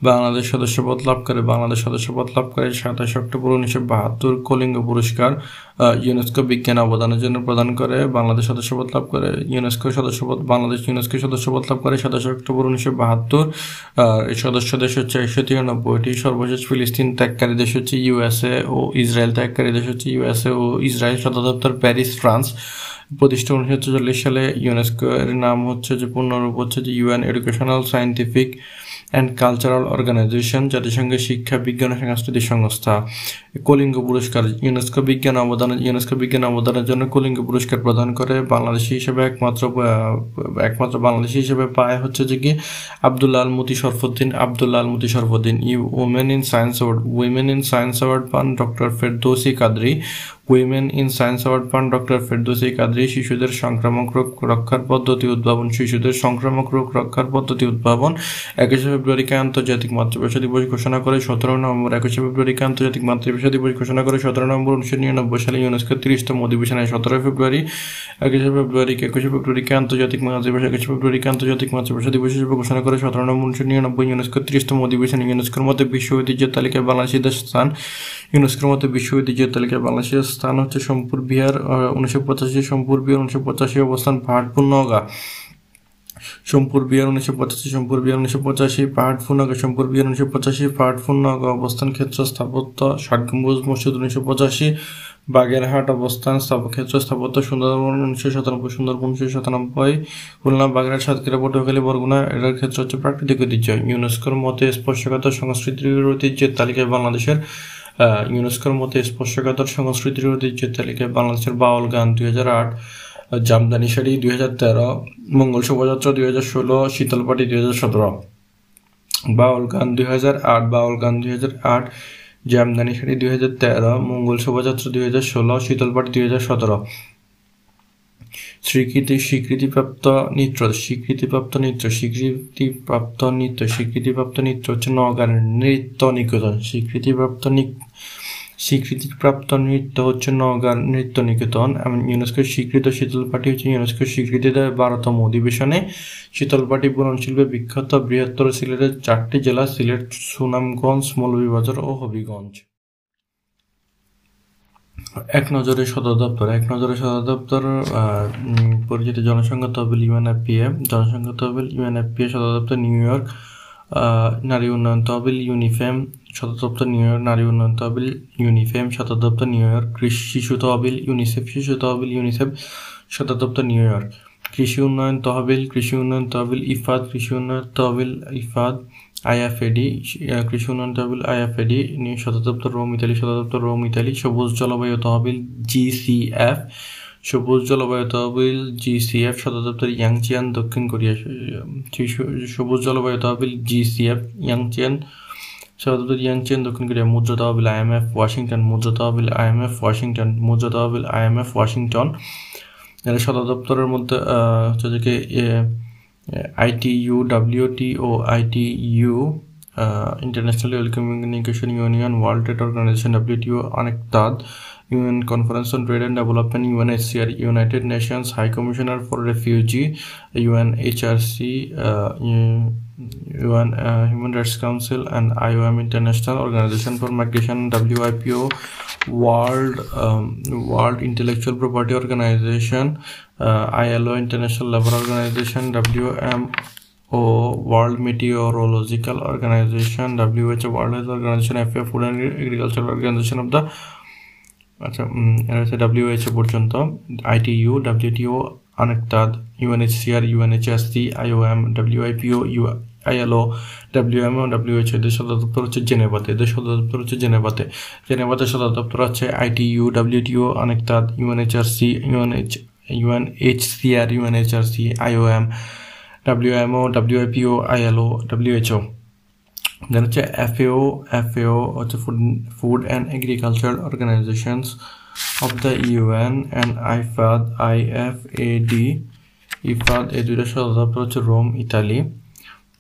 [SPEAKER 3] বাংলাদেশ সদস্যপদ লাভ করে বাংলাদেশ সদস্যপদ লাভ করে সাতাশ অক্টোবর উনিশশো বাহাত্তর কলিঙ্গ পুরস্কার ইউনেস্কো বিজ্ঞান অবদানের জন্য প্রদান করে বাংলাদেশ সদস্যপদ লাভ করে ইউনেস্কো সদস্যপদ বাংলাদেশ ইউনেস্কো সদস্যপদ লাভ করে সাতাশ অক্টোবর উনিশশো বাহাত্তর সদস্য দেশ হচ্ছে একশো তিরানব্বইটি সর্বশেষ ফিলিস্তিন ত্যাগকারী দেশ হচ্ছে ইউএসএ ও ইসরায়েল ত্যাগকারী দেশ হচ্ছে ইউএসএ ও ইসরায়েল সদর দপ্তর প্যারিস ফ্রান্স প্রতিষ্ঠা উনিশশো চল্লিশ সালে ইউনেস্কো এর নাম হচ্ছে যে পূর্ণরূপ হচ্ছে যে UN educational scientific and cultural organisation জাতিসংঘের শিক্ষা বিজ্ঞান ও সাংস্কৃতিক সংস্থা কলিঙ্গ পুরস্কার ইউনেস্কো বিজ্ঞান অবদানের ইউনেস্কো বিজ্ঞান অবদানের জন্য কলিঙ্গ পুরস্কার প্রদান করে বাংলাদেশি হিসেবে একমাত্র একমাত্র বাংলাদেশি হিসেবে পায় হচ্ছে যে কি আবদুল্লা আলমতি শরফুদ্দিন আবদুল্লা আলমতি সরফুদ্দিন ইউ women in science award women in science award পান doctor Ferdousi Qadri women in science award পান ডক্টর ফেরদৌসি কাদরি শিশুদের সংক্রামক রোগ রক্ষার পদ্ধতি উদ্ভাবন শিশুদের সংক্রামক রোগ রক্ষার পদ্ধতি উদ্ভাবন একুশে ফেব্রুয়ারিকে আন্তর্জাতিক মাতৃভাষা দিবস ঘোষণা করে সতেরো নভেম্বর একুশে ফেব্রুয়ারিকে আন্তর্জাতিক মাতৃভাষা বিষয় দিবস ঘোষণা করে সতেরো নভেম্বর উনিশশো নিরানব্বই সালে ইউনেস্কোর তিরিশতম অধিবেশনে সতেরো ফেব্রুয়ারি একুশে ফেব্রুয়ারিকে একুশে ফেব্রুয়ারিকে আন্তর্জাতিক মাতৃভাষা একুশে ফেব্রুয়ারিকে আন্তর্জাতিক মাতৃভাষা দিবস হিসেবে ঘোষণা করে সতেরো নভেম্বর উনিশশো নিরানব্বই ইউনেস্কোর তিরিশতম অধিবেশনে ইউনেস্কোর মতে বিশ্ব ঐতিহ্যের তালিকায় বাংলাদেশের স্থান ইউনেস্কোর মতে বিশ্ব ঐতিহ্যের তালিকায় বাংলাদেশের স্থান হচ্ছে সোমপুর বিহার উনিশশো পঁচাশি সোমপুর বিহার উনিশশো পঁচাশি অবস্থান ভাটপুর নগা সোমপুর বিহার উনিশশো পঁচাশি সোমপুর বিহার উনিশশো পঁচাশি পাহাড়পুর নগর সোমপুর বিহার উনিশশো পঁচাশি পাহাড়পুর নগর অবস্থান ক্ষেত্র স্থাপত্য ষাটগম্বুজ মসজিদ উনিশশো পঁচাশি বাগেরহাট অবস্থান ক্ষেত্র স্থাপত্য সুন্দরবন উনিশশো সাতানব্বই সুন্দরবন উনিশশো সাতানব্বই খুলনা বাগেরহাট সাতক্ষীরা পটুয়াখালী বরগুনা এটার ক্ষেত্র হচ্ছে প্রাকৃতিক ঐতিহ্য ইউনেস্কোর মতে স্পর্শকাতর সংস্কৃতির ঐতিহ্যের তালিকায় বাংলাদেশের ইউনেস্কোর মতে স্পর্শকাতর সংস্কৃতির ঐতিহ্যের তালিকায় বাংলাদেশের বাউল গান দুই হাজার আট জামদানি শাড়ি দুই হাজার তেরো মঙ্গল শোভাযাত্রা দুই হাজার ষোলো শীতলপাটি দুই হাজার সতেরো বাউল গান দুই হাজার আট বাউল গান দুই হাজার আট জামদানি শাড়ি দুই হাজার তেরো মঙ্গল শোভাযাত্রা দুই হাজার ষোলো শীতলপাটি দুই হাজার সতেরো স্বীকৃতি স্বীকৃতিপ্রাপ্ত নৃত্য স্বীকৃতিপ্রাপ্ত নৃত্য স্বীকৃতিপ্রাপ্ত নৃত্য স্বীকৃতিপ্রাপ্ত নৃত্য হচ্ছে নগানের নৃত্য নিকেতন স্বীকৃতিপ্রাপ্ত স্বীকৃতিপ্রাপ্ত নৃত্য হচ্ছে নগার নৃত্য নিকেতন এবং ইউনেস্কো স্বীকৃত শীতলপাটি হচ্ছে ইউনেস্কো দেয় ভারতম অধিবেশনে শীতলপাটি বুনন শিল্পে বিখ্যাত বৃহত্তর সিলেটের চারটি জেলা সিলেট সুনামগঞ্জ মৌলভীবাজার ও হবিগঞ্জ এক নজরে সদর দপ্তর এক নজরে সদর দপ্তর পরিচিত জনসংখ্যা তহবিল ইউএনএফপিএ জনসংখ্যা তহবিল ইউএনএফপিএ সদর দপ্তর নিউ ইয়র্ক নারী উন্নয়ন তহবিল ইউনিফেম সদর দপ্তর নিউ ইয়র্ক নারী উন্নয়ন তহবিল ইউনিফেম সদর দপ্তর নিউ ইয়র্ক কৃষি শিশু তহবিল ইউনিসেফ শিশু তহবিল ইউনিসেফ সদর দপ্তর নিউ ইয়র্ক কৃষি উন্নয়ন তহবিল কৃষি উন্নয়ন তহবিল ইফাদ কৃষি উন্নয়ন তহবিল ইফাদ আইএফএডি কৃষি উন্নয়ন তহবিল আইএফএডি সদর দপ্তর রোম ইতালি সদর দপ্তর রোম ইতালি সবুজ জলবায়ু তহবিল জিসিএফ সবুজ জলবায়ু তহবিল জিসিএফ সদর দপ্তর ইয়াংচিয়ান দক্ষিণ কোরিয়া সবুজ জলবায়ু তহবিল জিসিএফ ইয়াংচিয়ান সাদাত ইয়াংচেন দক্ষিণ কোরিয়া মুদ্রা তহবিল আইএমএফ ওয়াশিংটন মুদ্রা তহবিল আইএমএফ ওয়াশিংটন মুদ্রা তহবিল আইএমএফ ওয়াশিংটন এর সদর দপ্তরের মধ্যে হচ্ছে যে ITU WTO you international telecommunication union world trade organisation WTO UNCTAD UN conference on trade and development UNHCR United Nations high commissioner for refugee UNHRC UN uh, Human Rights Council and IOM International Organization for Migration WIPO World um, World Intellectual Property Organization uh, ILO International Labor Organization WMO World Meteorological Organization WHO World Health Organization FAO Food and Agricultural Organization of the আচ্ছা WHO পর্যন্ত ITU WTO UNCTAD UNHCR UNHSC IOM WIPO U ILO WMO WH এদের সদর দপ্তর হচ্ছে জেনেভাতে এদের সদর দপ্তর হচ্ছে জেনেভাতে জেনেভাতে সদর দপ্তর আছে U WTO UNCTAD UNHRC UNH UNHCR UNHRC IOM WMO ডাব্লিউএপিও ILO WHO then হচ্ছে এফএও এফএও হচ্ছে food food and agriculture organisations of the UN and IFAD IFAD IFAD এই দুইটা সদর দপ্তর হচ্ছে Rome Italy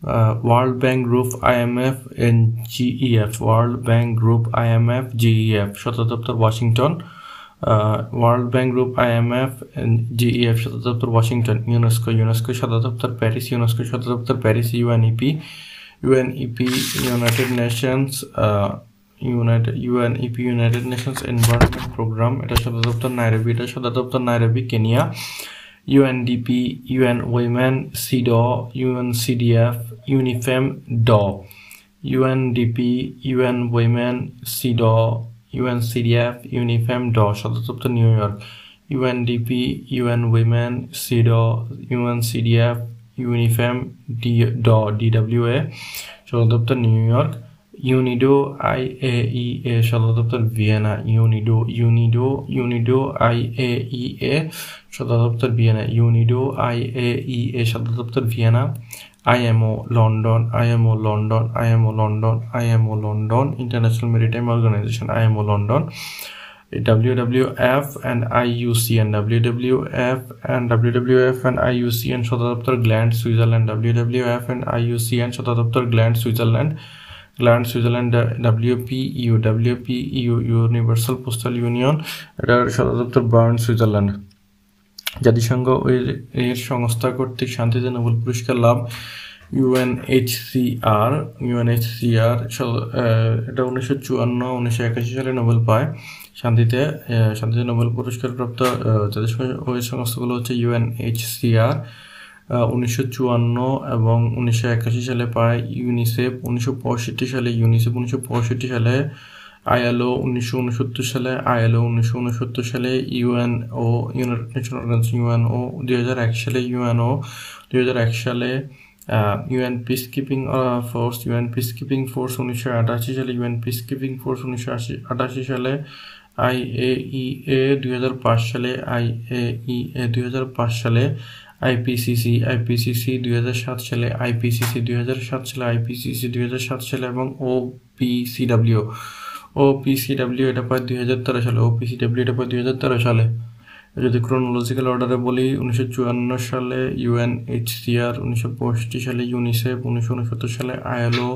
[SPEAKER 3] uh, World Bank Group IMF and GEF World Bank Group IMF GEF সদর দপ্তর Washington world bank group IMF GEF সদর দপ্তর Washington UNESCO UNESCO সদর দপ্তর প্যারিস ইউনেস্কো সদর দপ্তর Paris UNEP UNEP United Nations United UNEP United Nations environment programme এটা সদর দপ্তর নাইরবি এটা সদর দপ্তর Nairobi Kenya UNDP, UN Women, CEDAW, UNCDF, UNIFEM, DAW, UNDP, UN Women, CEDAW, UNCDF, UNIFEM, DAW, সদর new York UNDP, UN Women, CEDAW, UNCDF, UNIFEM, DAW, DWA, সদর new York UNIDO I A e E A e, সদর দপ্তর Vienna UNIDO UNIDO UNIDO I A E A সদর দপ্তর Vienna UNIDO I A e E A সদর দপ্তর Vienna ও London I M O London I M O London I M O London international maritime organisation I M O London W W F F and and I U C N W W F and I U C N সদর দপ্তর Gland Switzerland W W F U C N সদর দপ্তর Gland Switzerland Gland Switzerland U P U universal postal union এটার সদর দপ্তর Bern Switzerland জাতিসংঘ এর সংস্থা কর্তৃক শান্তিতে নোবেল পুরস্কার লাভ ইউএনএইচসিআর ইউএনএইচসিআর এটা উনিশশো চুয়ান্ন উনিশশো একাশি সালে নোবেল পায় শান্তিতে শান্তিতে নোবেল পুরস্কারপ্রাপ্ত জাতিসংঘ সংস্থাগুলো হচ্ছে ইউএনএইচসিআর উনিশশো চুয়ান্ন এবং উনিশশো একাশি সালে পায় ইউনিসেফ উনিশশো পঁয়ষট্টি সালে ইউনিসেফ উনিশশো পঁয়ষট্টি সালে আইএলও উনিশশো সালে আইএলও উনিশশো উনসত্তর সালে UNO United nation organisation UNO দুই হাজার এক সালে ইউএনও দুই হাজার এক সালে UN peace keeping force UN peace keeping force উনিশশো সালে ইউএন পিস কিপিং ফোর্স উনিশশো আশি আটাশি সালে এ দুই হাজার পাঁচ সালে এ দুই হাজার পাঁচ সালে আইপিসিসি আইপিসিসি দুই সাত সালে আইপিসিসি দুই সাত সালে আইপিসিসি দুই হাজার সাত সালে এবং ওপিসিডাব্লিউ ওপিসিডাব্লিউ এটা পায় দুই হাজার তেরো সালে ওপিসিডাব্লিউ এটা পায় দুই হাজার তেরো সালে যদি ক্রোনোলজিক্যাল অর্ডারে বলি উনিশশো চুয়ান্ন সালে এইচসিআর উনিশশো পঁয়ষট্টি সালে ইউনিসেফ উনিশশো উনসত্তর সালে আইএলও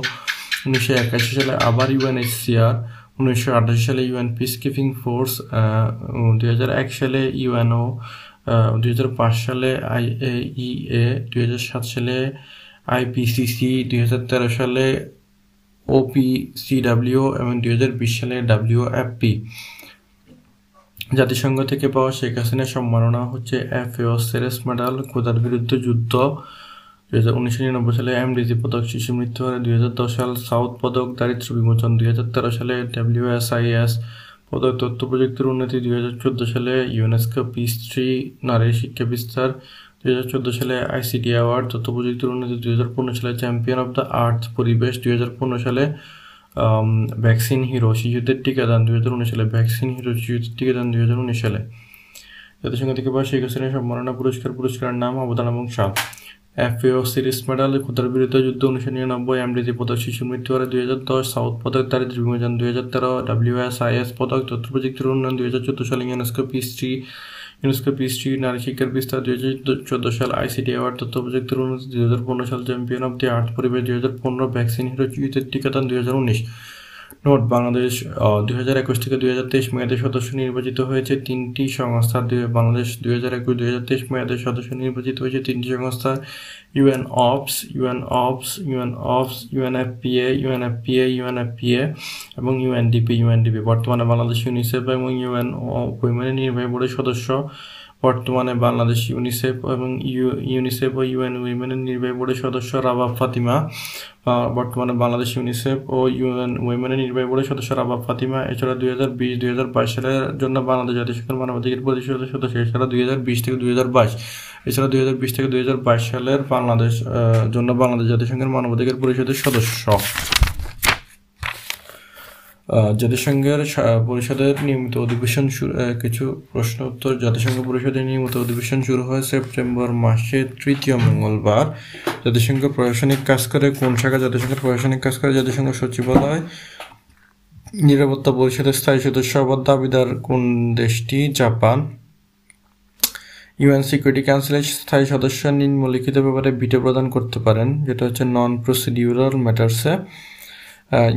[SPEAKER 3] উনিশশো একাশি সালে আবার এইচসিআর উনিশশো আটাশি সালে ইউএন পিস কিপিং ফোর্স দুই এক সালে ইউএনও দুই হাজার পাঁচ সালে আই এ ই এ দুই হাজার সাত সালে আইপিসিসি দুই হাজার তেরো সালে ওপিসিডাব্লিউ এবং দুই হাজার বিশ সালে ডাব্লিউ এফ পি জাতিসংঘ থেকে পাওয়া শেখ হাসিনা সম্মাননা হচ্ছে এফ এও সেরেস মেডাল কোদার বিরুদ্ধে যুদ্ধ দুই হাজার উনিশশো নিরানব্বই সালে এমডিজি পদক শিশু মৃত্যু দুই হাজার দশ সাল সাউথ পদক দারিদ্র বিমোচন দুই হাজার তেরো সালে ডাব্লিউ এস আই ডাব্লিউএসআইএস পদার্থ তথ্য প্রযুক্তির উন্নতি দুই হাজার চোদ্দো সালে ইউনেস্কো পিস থ্রি নারী শিক্ষা বিস্তার দুই হাজার চোদ্দো সালে আইসিটি অ্যাওয়ার্ড তথ্য প্রযুক্তির উন্নতি দুই হাজার পনেরো সালে চ্যাম্পিয়ন অফ দ্য আর্থ পরিবেশ দুই হাজার পনেরো সালে ভ্যাকসিন হিরো শিশুদের টিকাদান দুই হাজার উনিশ সালে ভ্যাকসিন হিরো শিশুদের টিকাদান দুই হাজার উনিশ সালে জাতিসংঘ থেকে পাওয়া শেখ হাসিনা সম্মাননা পুরস্কার পুরস্কারের নাম অবদান এবং সাপ এফএও সিরিজ মেডাল ক্ষুদ্র বিরুদ্ধে যুদ্ধ উনিশশো নিরানব্বই এমডিজি পদক শিশু মৃত্যু হারে দুই হাজার দশ সাউথ পদক দারিদ্র বিমোচন দুই হাজার তেরো ডাব্লিউএসআইএস পদক তথ্য প্রযুক্তির উন্নয়ন দুই হাজার চোদ্দ সাল ইউনেস্কো পিস্ট্রি ইউনেস্কো পিস্ট্রি নারী শিক্ষার বিস্তার দুই হাজার চোদ্দো সাল আইসিডি অ্যাওয়ার্ড তথ্য প্রযুক্তির উন্নতি দুই হাজার পনেরো সাল চ্যাম্পিয়ন অফ দি আর্থ পরিবেশ দুই হাজার পনেরো ভ্যাকসিন হিরো টিকাদান দুই হাজার উনিশ নোট বাংলাদেশ দুই হাজার একুশ থেকে দুই হাজার তেইশ মেয়াদের সদস্য নির্বাচিত হয়েছে তিনটি সংস্থা বাংলাদেশ দুই হাজার একুশ দুই হাজার তেইশ মেয়াদের সদস্য নির্বাচিত হয়েছে তিনটি সংস্থা UN ops UN ops UN ops UNFPA UNFPA UNFPA এবং ইউএনডিপি ইউএনডিপি বর্তমানে বাংলাদেশ ইউনিসেফ এবং ইউএন উইমেনের নির্বাহী বোর্ডের সদস্য বর্তমানে বাংলাদেশ ইউনিসেফ এবং ইউনিসেফ ও ইউএন উইমেনের নির্বাহী বোর্ডের সদস্য রাবাব ফাতিমা বর্তমানে বাংলাদেশ ইউনিসেফ ও ইউএন উইমেনের নির্বাহী বোর্ডের সদস্য রাবাব ফাতিমা এছাড়া দুই হাজার বিশ দুই হাজার বাইশ সালের জন্য বাংলাদেশ জাতিসংঘের মানবাধিকার পরিষদের সদস্য এছাড়া দুই হাজার বিশ থেকে দুই হাজার বাইশ এছাড়া দুই হাজার বিশ থেকে দুই হাজার বাইশ সালের বাংলাদেশ জন্য বাংলাদেশ জাতিসংঘের মানবাধিকার পরিষদের সদস্য জাতিসংঘের পরিষদের নিয়মিত অধিবেশন শুরু কিছু প্রশ্ন উত্তর জাতিসংঘ পরিষদের নিয়মিত অধিবেশন শুরু হয় সেপ্টেম্বর মাসের তৃতীয় মঙ্গলবার জাতিসংঘ প্রশাসনিক কাজ করে কোন শাখা জাতিসংঘের প্রশাসনিক কাজ করে জাতিসংঘ সচিবালয় নিরাপত্তা পরিষদের স্থায়ী সদস্য হবার দাবিদার কোন দেশটি জাপান ইউএন সিকিউরিটি কাউন্সিলের স্থায়ী সদস্য নিম্নলিখিত ব্যাপারে ভিটো প্রদান করতে পারেন যেটা হচ্ছে নন প্রসিডিউরাল ম্যাটার্সে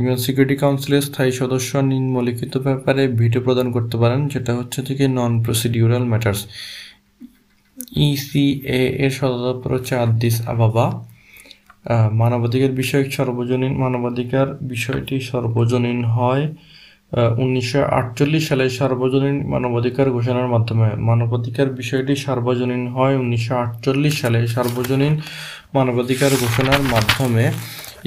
[SPEAKER 3] ইউএন সিকিউরিটি কাউন্সিলের স্থায়ী সদস্য নিম্নলিখিত ব্যাপারে ভিটো প্রদান করতে পারেন যেটা হচ্ছে থেকে নন প্রসিডিউরাল ম্যাটার্স ইসিএ এর সদর দপ্তর হচ্ছে আদিস আবাবা মানবাধিকার বিষয়ে সর্বজনীন মানবাধিকার বিষয়টি সর্বজনীন হয় উনিশশো সালে সার্বজনীন মানবাধিকার ঘোষণার মাধ্যমে মানবাধিকার বিষয়টি সার্বজনীন হয় উনিশশো সালে সার্বজনীন মানবাধিকার ঘোষণার মাধ্যমে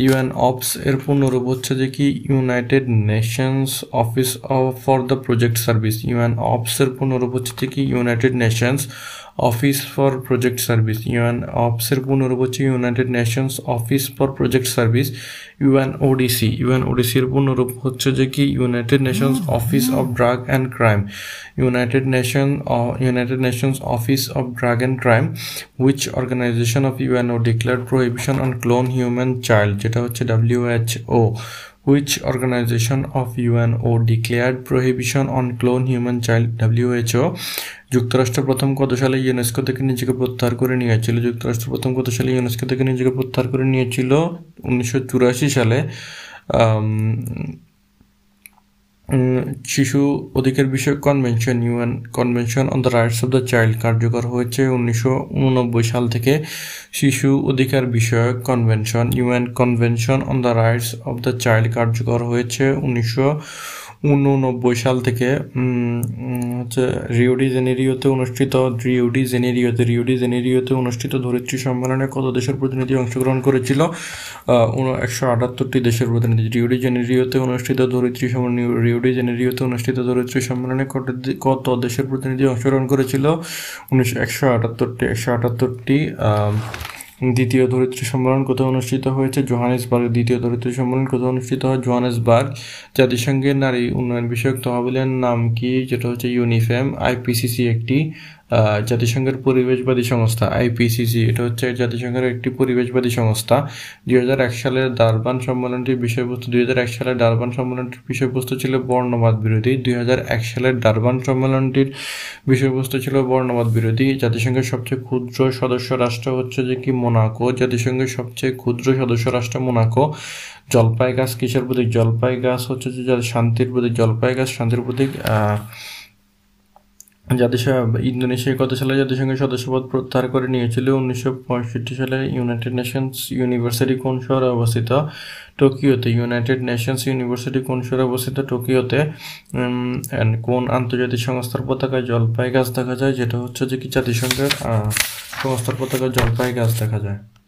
[SPEAKER 3] ইউএন অপস এর পূর্ণরূপ হচ্ছে যে কি United Nations office for the project service UN ops এর পূর্ণরূপ হচ্ছে যে কি United Nations office for project service UN অফসের হচ্ছে United Nations office for project service UN ODC UN ওডিসির পুনরূপ হচ্ছে যে কি United Nations office of drug and crime United Nation United Nations office of drug and crime which organisation of UNO declare prohibition on clone human child যেটা হচ্ছে WHO which organization of UNO declared prohibition on clone human child WHO যুক্তরাষ্ট্র প্রথম কত সালে UNESCO থেকে নিজেকে প্রত্যাহার করে নিয়েছিল যুক্তরাষ্ট্র প্রথম কত সালে ইউনেস্কো থেকে নিজেকে প্রত্যাহার করে নিয়েছিল উনিশশো সালে শিশু অধিকার বিষয়ক convention UN convention on the rights of the child কার্যকর হয়েছে উনিশশো সাল থেকে শিশু অধিকার বিষয়ক convention UN convention on the rights of the child কার্যকর হয়েছে উনিশশো উননব্বই সাল থেকে হচ্ছে রিওডি জেনেরিওতে অনুষ্ঠিত রিওডি জেনেরিওতে রিওডি জেনেরিওতে অনুষ্ঠিত ধরিত্রী সম্মেলনে কত দেশের প্রতিনিধি অংশগ্রহণ করেছিল একশো আটাত্তরটি দেশের প্রতিনিধি রিওডি জেনেরিওতে অনুষ্ঠিত ধরিত্রী সম্মেলন রিওডি জেনেরিওতে অনুষ্ঠিত ধরিত্রী সম্মেলনে কত কত দেশের প্রতিনিধি অংশগ্রহণ করেছিল উনিশশো একশো আটাত্তরটি একশো আটাত্তরটি দ্বিতীয় ধরিত্রী সম্মেলন কোথায় অনুষ্ঠিত হয়েছে জোহানেসবার্গ দ্বিতীয় ধরিত্রী সম্মেলন কোথায় অনুষ্ঠিত হয় জোহানেসবার্গ জাতিসংঘের নারী উন্নয়ন বিষয়ক তহবিলের নাম কি যেটা হচ্ছে ইউনিফেম আইপিসিসি একটি জাতিসংঘের পরিবেশবাদী সংস্থা আইপিসিসি এটা হচ্ছে জাতিসংঘের একটি পরিবেশবাদী সংস্থা দুই সালের ডারবান সম্মেলনটির বিষয়বস্তু দুই সালের ডারবান সম্মেলনটির বিষয়বস্তু ছিল বর্ণবাদ বিরোধী দুই সালের ডারবান সম্মেলনটির বিষয়বস্তু ছিল বর্ণবাদ বিরোধী জাতিসংঘের সবচেয়ে ক্ষুদ্র সদস্য রাষ্ট্র হচ্ছে যে কি মোনাকো জাতিসংঘের সবচেয়ে ক্ষুদ্র সদস্য রাষ্ট্র মোনাকো জলপাই গাছ কিসের প্রতীক জলপাই গাছ হচ্ছে যে শান্তির প্রতীক জলপাই গাছ শান্তির প্রতীক জাতিসংঘ ইন্দোনেশিয়া গত সালে জাতিসংঘের সদস্যপদ প্রত্যাহার করে নিয়েছিল উনিশশো পঁয়ষট্টি সালে ইউনাইটেড নেশনস ইউনিভার্সিটি কোন শহরে অবস্থিত টোকিওতে ইউনাইটেড নেশনস ইউনিভার্সিটি কোন শহরে অবস্থিত টোকিওতে কোন আন্তর্জাতিক সংস্থার পতাকায় জলপাই গাছ দেখা যায় যেটা হচ্ছে যে কি জাতিসংঘের সংস্থার পতাকায় জলপাই গাছ দেখা যায়